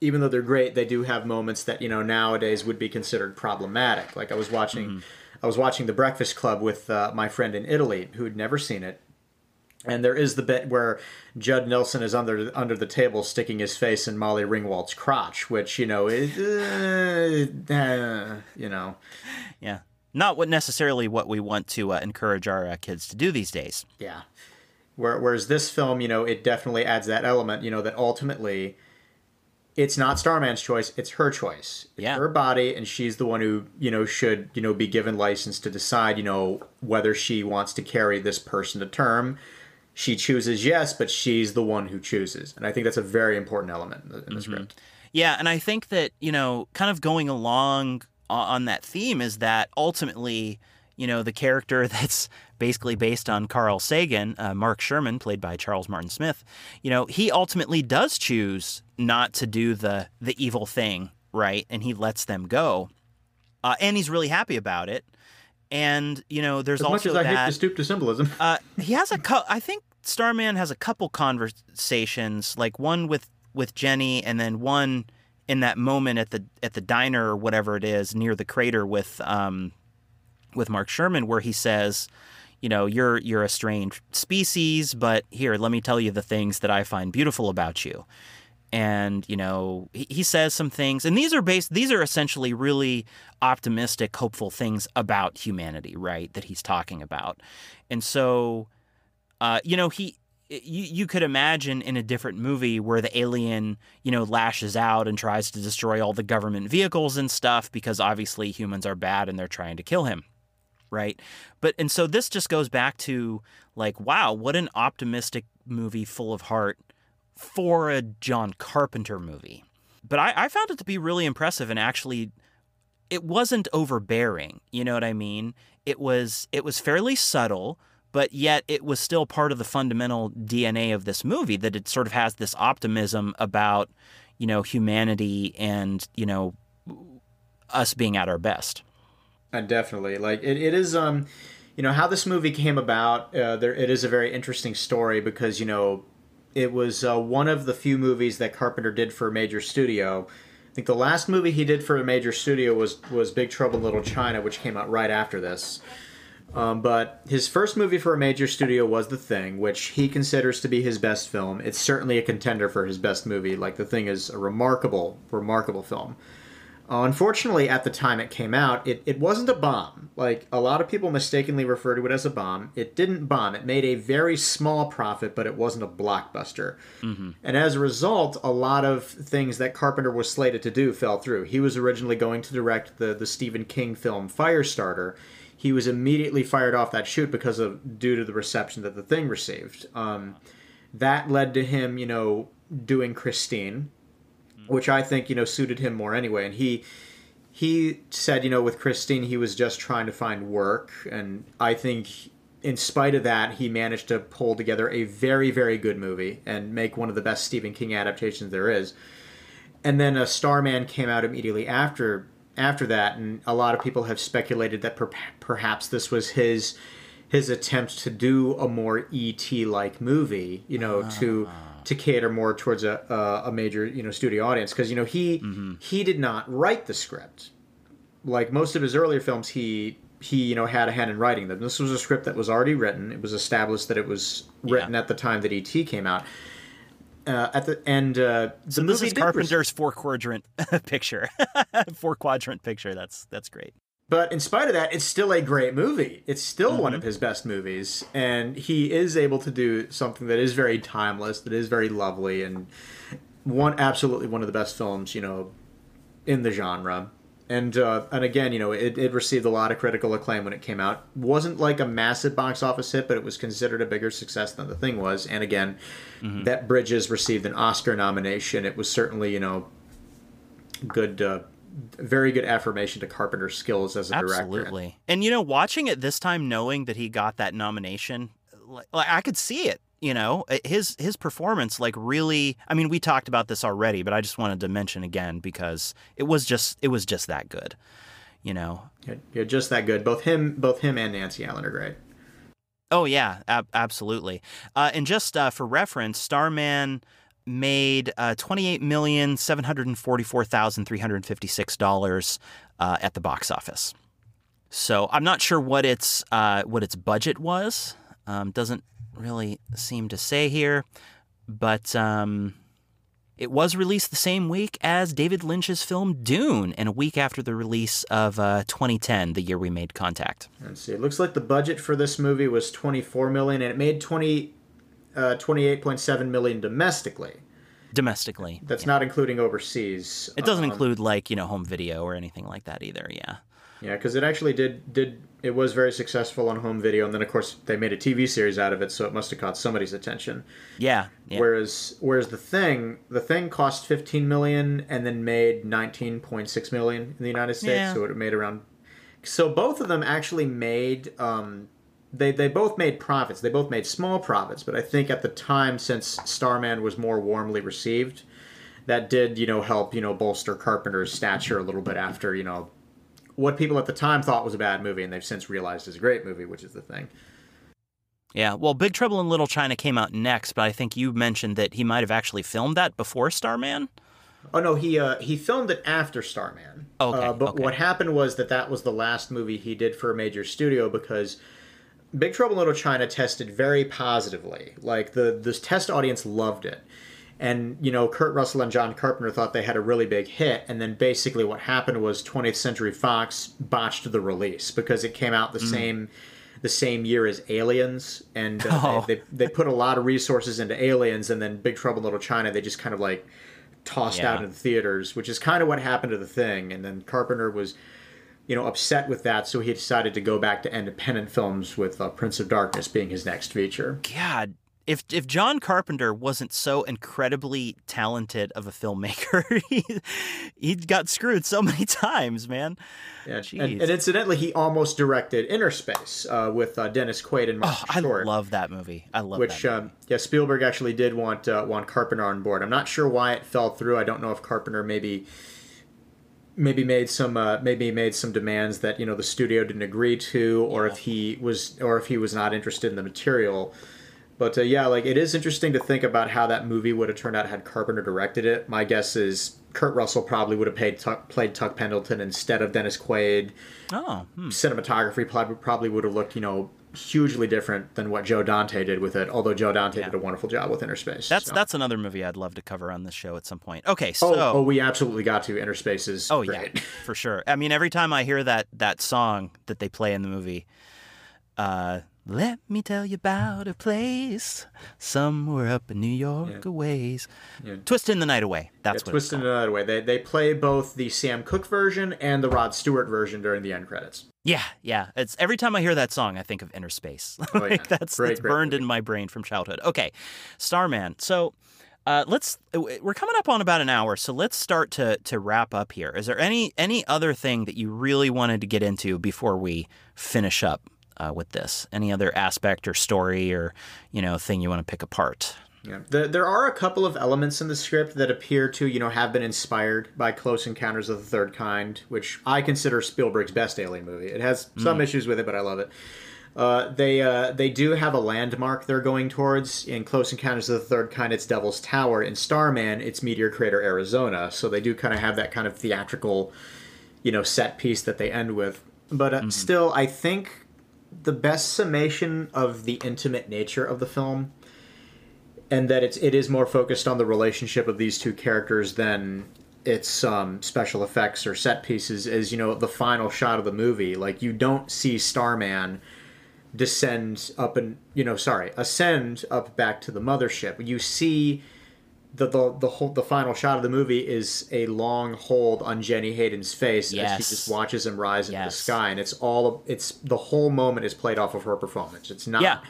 even though they're great, they do have moments that you know nowadays would be considered problematic. Like I was watching, I was watching The Breakfast Club with uh, my friend in Italy who had never seen it, and there is the bit where Judd Nelson is under under the table sticking his face in Molly Ringwald's crotch, which you know is, uh, uh, you know, Yeah, not what necessarily what we want to uh, encourage our uh, kids to do these days. Yeah. Where, whereas this film, you know, it definitely adds that element, you know, that ultimately it's not Starman's choice, it's her choice. It's Yeah. her body, and she's the one who, you know, should, you know, be given license to decide, you know, whether she wants to carry this person to term. She chooses yes, but she's the one who chooses. And I think that's a very important element in the, in the script. Yeah, and I think that, you know, kind of going along on that theme is that ultimately, you know, the character that's basically based on Carl Sagan, uh, Mark Sherman, played by Charles Martin Smith, you know, he ultimately does choose not to do the the evil thing, right? And he lets them go, uh, and he's really happy about it. And you know, there's As much also as I that hate to stoop to symbolism. uh, he has a cou- I think Starman has a couple conversations, like one with with Jenny, and then one in that moment at the at the diner or whatever it is near the crater with um with Mark Sherman, where he says, you know, you're you're a strange species, but here, let me tell you the things that I find beautiful about you. And you know, he, he says some things, and these are based. These are essentially really optimistic, hopeful things about humanity, right? That he's talking about, and so, uh, you know, he. You, you could imagine in a different movie where the alien, you know, lashes out and tries to destroy all the government vehicles and stuff because obviously humans are bad and they're trying to kill him right? But and so this just goes back to like, wow, what an optimistic movie full of heart for a John Carpenter movie. But I, I found it to be really impressive and actually it wasn't overbearing, you know what I mean? It was it was fairly subtle, but yet it was still part of the fundamental DNA of this movie that it sort of has this optimism about, you know, humanity and, you know, us being at our best. Uh, definitely. Like it, it is um you know how this movie came about uh, there it is a very interesting story because you know it was uh, one of the few movies that Carpenter did for a major studio. I think the last movie he did for a major studio was was Big Trouble in Little China which came out right after this. Um, but his first movie for a major studio was The Thing, which he considers to be his best film. It's certainly a contender for his best movie. Like The Thing is a remarkable, remarkable film. Uh, unfortunately, at the time it came out, it, it wasn't a bomb. Like, a lot of people mistakenly refer to it as a bomb. It didn't bomb. It made a very small profit, but it wasn't a blockbuster. And as a result, a lot of things that Carpenter was slated to do fell through. He was originally going to direct the, the Stephen King film Firestarter. He was immediately fired off that shoot because of due to the reception that the thing received. Um, that led to him, you know, doing Christine, which I think you know suited him more anyway. And he he said, you know, with Christine, he was just trying to find work, and I think in spite of that, he managed to pull together a very, very good movie and make one of the best Stephen King adaptations there is. And then a Starman came out immediately after after that, and a lot of people have speculated that per- perhaps this was his his attempt to do a more ET like movie, you know, uh. to to cater more towards a, a, a major you know studio audience because you know he mm-hmm. he did not write the script like most of his earlier films he he you know had a hand in writing them. This was a script that was already written. It was established that it was written yeah. at the time that ET came out. Uh, at the end, uh, so this is Carpenter's four quadrant picture, four quadrant picture. That's that's great. But in spite of that, it's still a great movie. It's still mm-hmm. one of his best movies, and he is able to do something that is very timeless, that is very lovely, and one absolutely one of the best films you know in the genre and uh, and again, you know, it, it received a lot of critical acclaim when it came out. wasn't like a massive box office hit, but it was considered a bigger success than the thing was. And again, mm-hmm. that Bridges received an Oscar nomination. It was certainly, you know, good, uh, very good affirmation to Carpenter's skills as a Absolutely. director. Absolutely. And you know, watching it this time, knowing that he got that nomination, like, like I could see it you know uh, his his performance like really i mean we talked about this already but i just wanted to mention again because it was just it was just that good you know? Yeah, yeah just that good. Both him both him and nancy allen are great. Oh yeah ab- absolutely. Uh, and just uh, for reference starman made uh, $28,744,356 uh, at the box office. So i'm not sure what its uh, what its budget was. Um, doesn't really seem to say here, but um, it was released the same week as David Lynch's film Dune, and a week after the release of uh, 2010, the year we made contact. Let's see. It looks like the budget for this movie was 24 million, and it made 20, uh, 28.7 million domestically. Domestically, that's yeah. not including overseas. It doesn't um, include like you know home video or anything like that either. Yeah. Yeah, because it actually did did it was very successful on home video, and then of course they made a TV series out of it, so it must have caught somebody's attention. Yeah. yeah. Whereas whereas the thing the thing cost 15 million and then made 19.6 million in the United States, yeah. so it made around. So both of them actually made. Um, they, they both made profits. They both made small profits, but I think at the time, since Starman was more warmly received, that did you know help you know bolster Carpenter's stature a little bit after you know what people at the time thought was a bad movie and they've since realized is a great movie, which is the thing. Yeah, well, Big Trouble in Little China came out next, but I think you mentioned that he might have actually filmed that before Starman. Oh no, he uh, he filmed it after Starman. Okay, uh, but okay. what happened was that that was the last movie he did for a major studio because Big Trouble in Little China tested very positively. Like the this test audience loved it and you know Kurt Russell and John Carpenter thought they had a really big hit, and then basically what happened was 20th Century Fox botched the release because it came out the mm. same the same year as Aliens, and uh, oh. they, they, they put a lot of resources into Aliens, and then Big Trouble in Little China they just kind of like tossed yeah. out in the theaters, which is kind of what happened to the thing, and then Carpenter was. You know, upset with that, so he decided to go back to independent films with uh, Prince of Darkness being his next feature. God, if if John Carpenter wasn't so incredibly talented of a filmmaker, he he got screwed so many times, man. Yeah, and, and, incidentally, he almost directed Innerspace uh, with uh, Dennis Quaid and Mark oh, Short. I love that movie. I love that. which um, yeah, Spielberg actually did want uh, want Carpenter on board. I'm not sure why it fell through. I don't know if Carpenter maybe maybe made some uh, maybe made some demands that you know the studio didn't agree to, or yeah. if he was or if he was not interested in the material. But uh, yeah, like it is interesting to think about how that movie would have turned out had Carpenter directed it. My guess is Kurt Russell probably would have paid Tuck, played Tuck Pendleton instead of Dennis Quaid. Oh, hmm. cinematography probably would have looked, you know, hugely different than what Joe Dante did with it. Although Joe Dante yeah. did a wonderful job with Innerspace. That's so. that's another movie I'd love to cover on this show at some point. Okay, so oh, oh we absolutely got to Innerspace is oh great. yeah for sure. I mean, every time I hear that that song that they play in the movie. Uh, let me tell you about a place somewhere up in New York yeah. a ways. Yeah. Twisting the Night Away. That's yeah, what Twisting the Night Away. They they play both the Sam Cooke version and the Rod Stewart version during the end credits. Yeah, yeah. It's every time I hear that song, I think of Innerspace. Oh, like that's great, great burned in my brain from childhood. Okay, Starman. So. Uh, let's we're coming up on about an hour so let's start to to wrap up here is there any any other thing that you really wanted to get into before we finish up uh, with this? Any other aspect or story or you know thing you want to pick apart? Yeah. The, there are a couple of elements in the script that appear to, you know, have been inspired by Close Encounters of the Third Kind, which I consider Spielberg's best alien movie. It has some mm. issues with it, but I love it. Uh, they uh, they do have a landmark they're going towards in Close Encounters of the Third Kind. It's Devil's Tower. In Starman, it's Meteor Crater, Arizona. So they do kind of have that kind of theatrical, you know, set piece that they end with. But uh, mm-hmm. still, I think the best summation of the intimate nature of the film and that it's it is more focused on the relationship of these two characters than its um, special effects or set pieces is you know the final shot of the movie. Like you don't see starman descend up and you know sorry ascend up back to the mothership. You see the the the whole the final shot of the movie is a long hold on Jenny Hayden's face yes. as she just watches him rise into the sky, and it's all it's the whole moment is played off of her performance. It's not yeah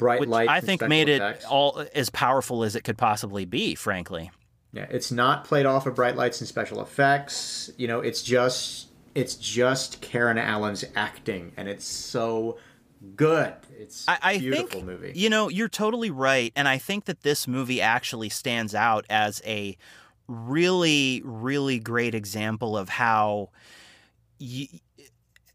bright light. I think made effects. it all as powerful as it could possibly be. Frankly, yeah, it's not played off of bright lights and special effects. You know, it's just it's just Karen Allen's acting, and it's so good. It's I, I beautiful think, movie. You know, you're totally right, and I think that this movie actually stands out as a really, really great example of how you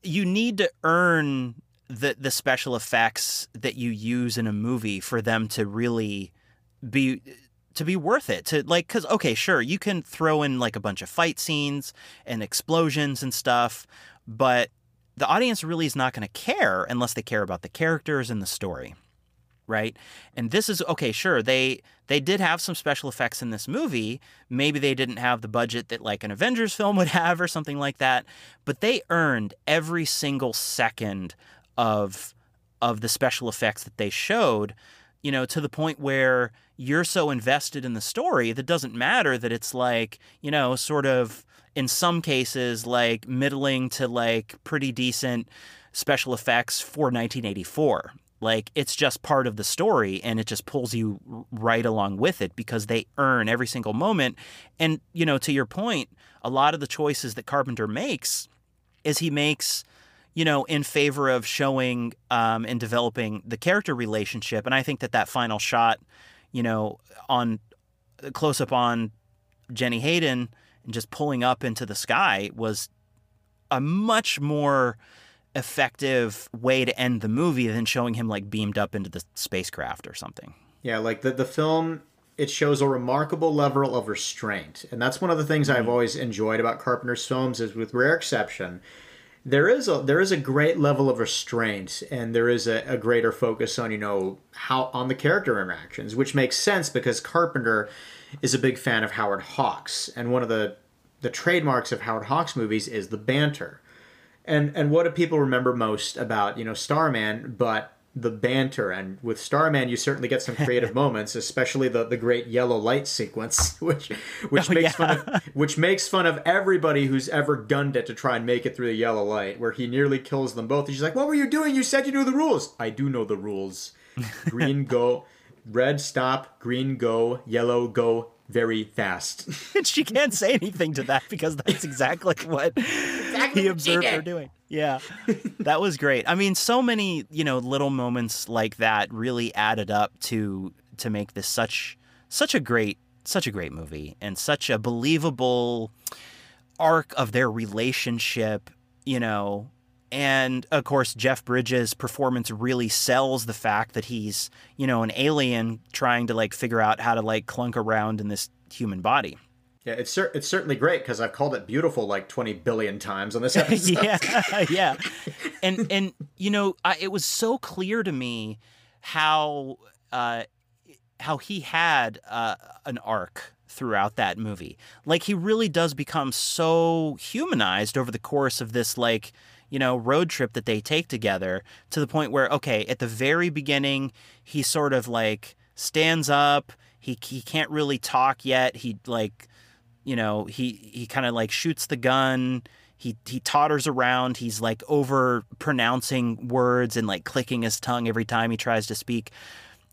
you need to earn the the special effects that you use in a movie for them to really be to be worth it to like cuz okay sure you can throw in like a bunch of fight scenes and explosions and stuff but the audience really is not going to care unless they care about the characters and the story right? And this is okay sure they they did have some special effects in this movie. Maybe they didn't have the budget that like an avengers film would have or something like that but they earned every single second of of the special effects that they showed, you know, to the point where you're so invested in the story that doesn't matter that it's like, you know, sort of in some cases like middling to like pretty decent special effects for 1984. Like it's just part of the story and it just pulls you right along with it because they earn every single moment. And, you know, to your point, a lot of the choices that Carpenter makes is he makes you know, in favor of showing um, and developing the character relationship. And I think that that final shot, you know, on close up on Jenny Hayden and just pulling up into the sky was a much more effective way to end the movie than showing him like beamed up into the spacecraft or something. Yeah, like the the film it shows a remarkable level of restraint. And that's one of the things mm-hmm. I've always enjoyed about Carpenter's films is with rare exception, there is a there is a great level of restraint and there is a, a, greater focus on you know how on the character interactions which makes sense because carpenter is a big fan of howard hawks. And one of the the trademarks of howard hawks movies is the banter. And and what do people remember most about you know starman but the banter and with starman you certainly get some creative moments especially the, the great yellow light sequence which which oh, makes yeah. fun of which makes fun of everybody who's ever gunned it to try and make it through the yellow light where he nearly kills them both and she's like what were you doing you said you knew the rules i do know the rules green go red stop green go yellow go very fast. and she can't say anything to that because that's exactly what he observed her doing. Yeah. that was great. I mean, so many, you know, little moments like that really added up to to make this such such a great such a great movie and such a believable arc of their relationship, you know, and of course, Jeff Bridges' performance really sells the fact that he's, you know, an alien trying to like figure out how to like clunk around in this human body. Yeah, it's cer- it's certainly great because I've called it beautiful like twenty billion times on this episode. yeah, yeah, and and you know, I, it was so clear to me how uh, how he had uh, an arc throughout that movie. Like he really does become so humanized over the course of this like you know, road trip that they take together to the point where, okay, at the very beginning, he sort of like stands up. He, he can't really talk yet. He like, you know, he, he kind of like shoots the gun. He, he totters around. He's like over pronouncing words and like clicking his tongue every time he tries to speak.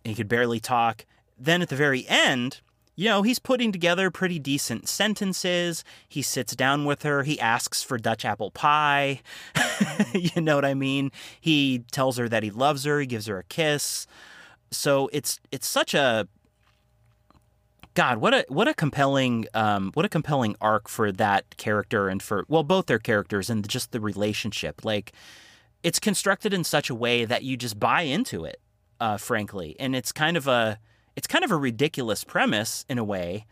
He could barely talk. Then at the very end, you know, he's putting together pretty decent sentences. He sits down with her. He asks for Dutch apple pie. you know what I mean? He tells her that he loves her. He gives her a kiss. So it's it's such a God, what a what a compelling um, what a compelling arc for that character and for well both their characters and just the relationship. Like it's constructed in such a way that you just buy into it, uh, frankly, and it's kind of a it's kind of a ridiculous premise in a way,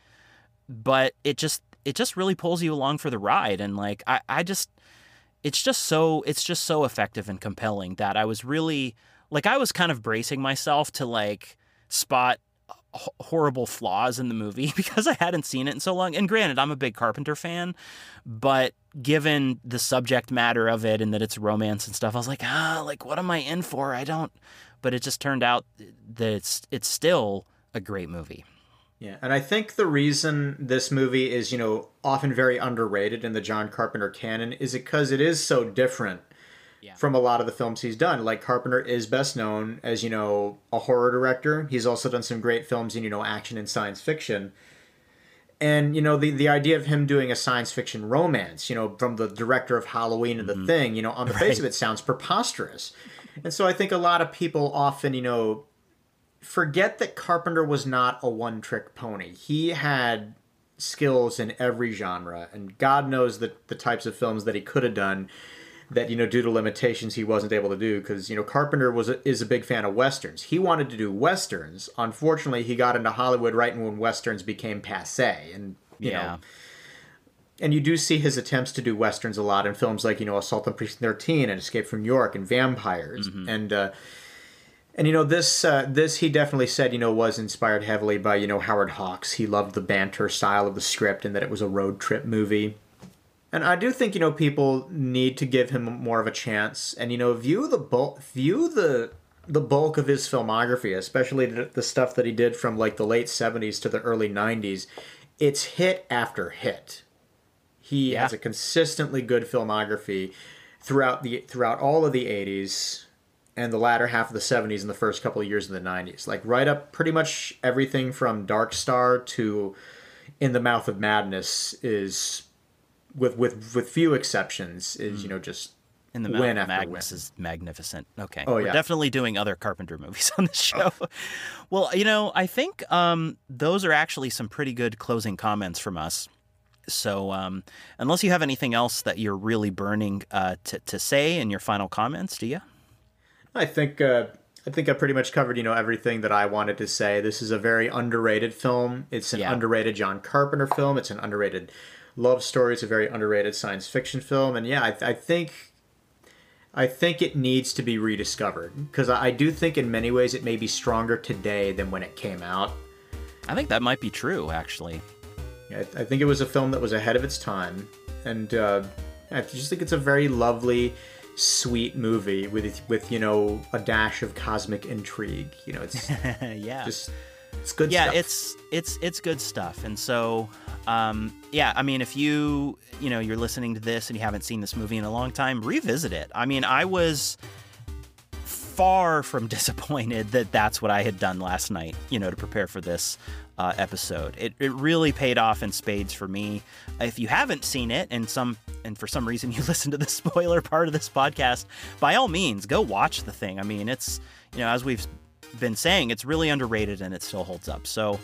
but it just it just really pulls you along for the ride and like I, I just it's just so it's just so effective and compelling that I was really like I was kind of bracing myself to like spot horrible flaws in the movie because I hadn't seen it in so long. And granted, I'm a big Carpenter fan, but given the subject matter of it and that it's romance and stuff, I was like, ah, like what am I in for? I don't. But it just turned out that it's it's still a great movie. Yeah, and I think the reason this movie is, you know, often very underrated in the John Carpenter canon is because it is so different yeah. from a lot of the films he's done. Like Carpenter is best known as, you know, a horror director. He's also done some great films in, you know, action and science fiction. And, you know, the, the idea of him doing a science fiction romance, you know, from the director of Halloween and mm-hmm. the thing, you know, on the right. face of it sounds preposterous. And so I think a lot of people often, you know, forget that Carpenter was not a one trick pony. He had skills in every genre, and God knows the, the types of films that he could have done that you know due to limitations he wasn't able to do because you know Carpenter was a, is a big fan of westerns. He wanted to do westerns. Unfortunately, he got into Hollywood right when westerns became passe, and you yeah. know. And you do see his attempts to do westerns a lot in films like you know Assault on Precinct 13 and Escape from New York and Vampires mm-hmm. and uh, and you know this uh, this he definitely said you know was inspired heavily by you know Howard Hawks. He loved the banter style of the script and that it was a road trip movie. And I do think you know people need to give him more of a chance, and you know view the bulk, view the the bulk of his filmography, especially the, the stuff that he did from like the late '70s to the early '90s. It's hit after hit. He yeah. has a consistently good filmography throughout the throughout all of the '80s and the latter half of the 70s and the first couple of years of the 90s. Like right up pretty much everything from Dark Star to In the Mouth of Madness is with with with few exceptions, is you know just in the Mouth of Madness is magnificent. Okay, oh, yeah. we're definitely doing other Carpenter movies on the show. Oh. well, you know, I think um, those are actually some pretty good closing comments from us. So, um, unless you have anything else that you're really burning uh, to to say in your final comments, do you? I think uh, I think I pretty much covered you know everything that I wanted to say. This is a very underrated film. It's an yeah. underrated John Carpenter film. It's an underrated love story. is a very underrated science fiction film, and yeah, I, I think I think it needs to be rediscovered because I, I do think in many ways it may be stronger today than when it came out. I think that might be true, actually. I, I think it was a film that was ahead of its time, and uh, I just think it's a very lovely, sweet movie with with you know a dash of cosmic intrigue. You know, it's yeah, just it's good. Stuff. Yeah, stuff. it's it's it's good stuff, and so um, yeah, I mean, if you you know you're listening to this and you haven't seen this movie in a long time, revisit it. I mean, I was far from disappointed that that's what I had done last night. You know, to prepare for this uh, episode, it it really paid off in spades for me. If you haven't seen it, and some and for some reason you listen to the spoiler part of this podcast, by all means, go watch the thing. I mean, it's you know as we've been saying, it's really underrated and it still holds up. So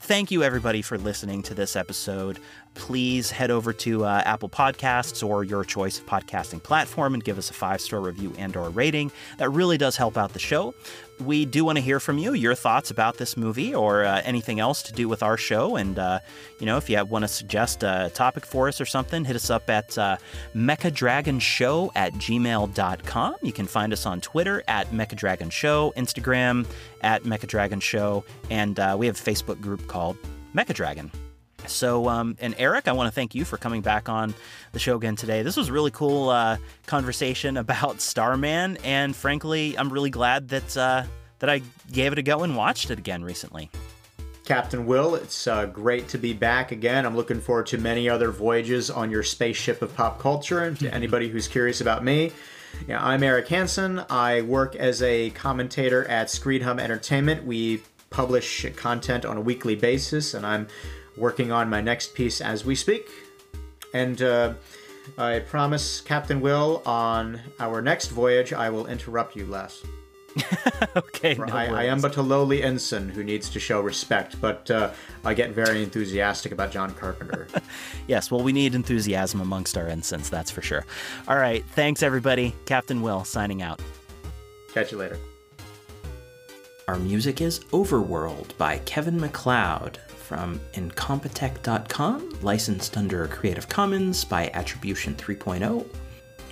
thank you everybody for listening to this episode. Please head over to uh, apple podcasts or your choice of podcasting platform and give us a five star review and or rating. That really does help out the show we do want to hear from you, your thoughts about this movie or uh, anything else to do with our show. And, uh, you know, if you want to suggest a topic for us or something, hit us up at uh, mechadragonshow at gmail.com. You can find us on Twitter at mechadragonshow, Instagram at mechadragonshow, and uh, we have a Facebook group called Mechadragon. So, um, and Eric, I want to thank you for coming back on the show again today. This was a really cool uh, conversation about Starman, and frankly, I'm really glad that uh, that I gave it a go and watched it again recently. Captain Will, it's uh, great to be back again. I'm looking forward to many other voyages on your spaceship of pop culture. And to anybody who's curious about me, yeah, I'm Eric Hanson. I work as a commentator at Screenhub Entertainment. We publish content on a weekly basis, and I'm working on my next piece as we speak. And uh, I promise, Captain Will, on our next voyage, I will interrupt you less. okay. No I, I, am but a lowly ensign who needs to show respect, but uh, I get very enthusiastic about John Carpenter. yes, well, we need enthusiasm amongst our ensigns, that's for sure. All right. Thanks, everybody. Captain Will signing out. Catch you later. Our music is Overworld by Kevin MacLeod from Incompetech.com, licensed under Creative Commons by Attribution 3.0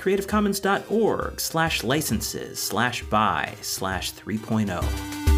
creativecommons.org slash licenses slash by slash 3.0.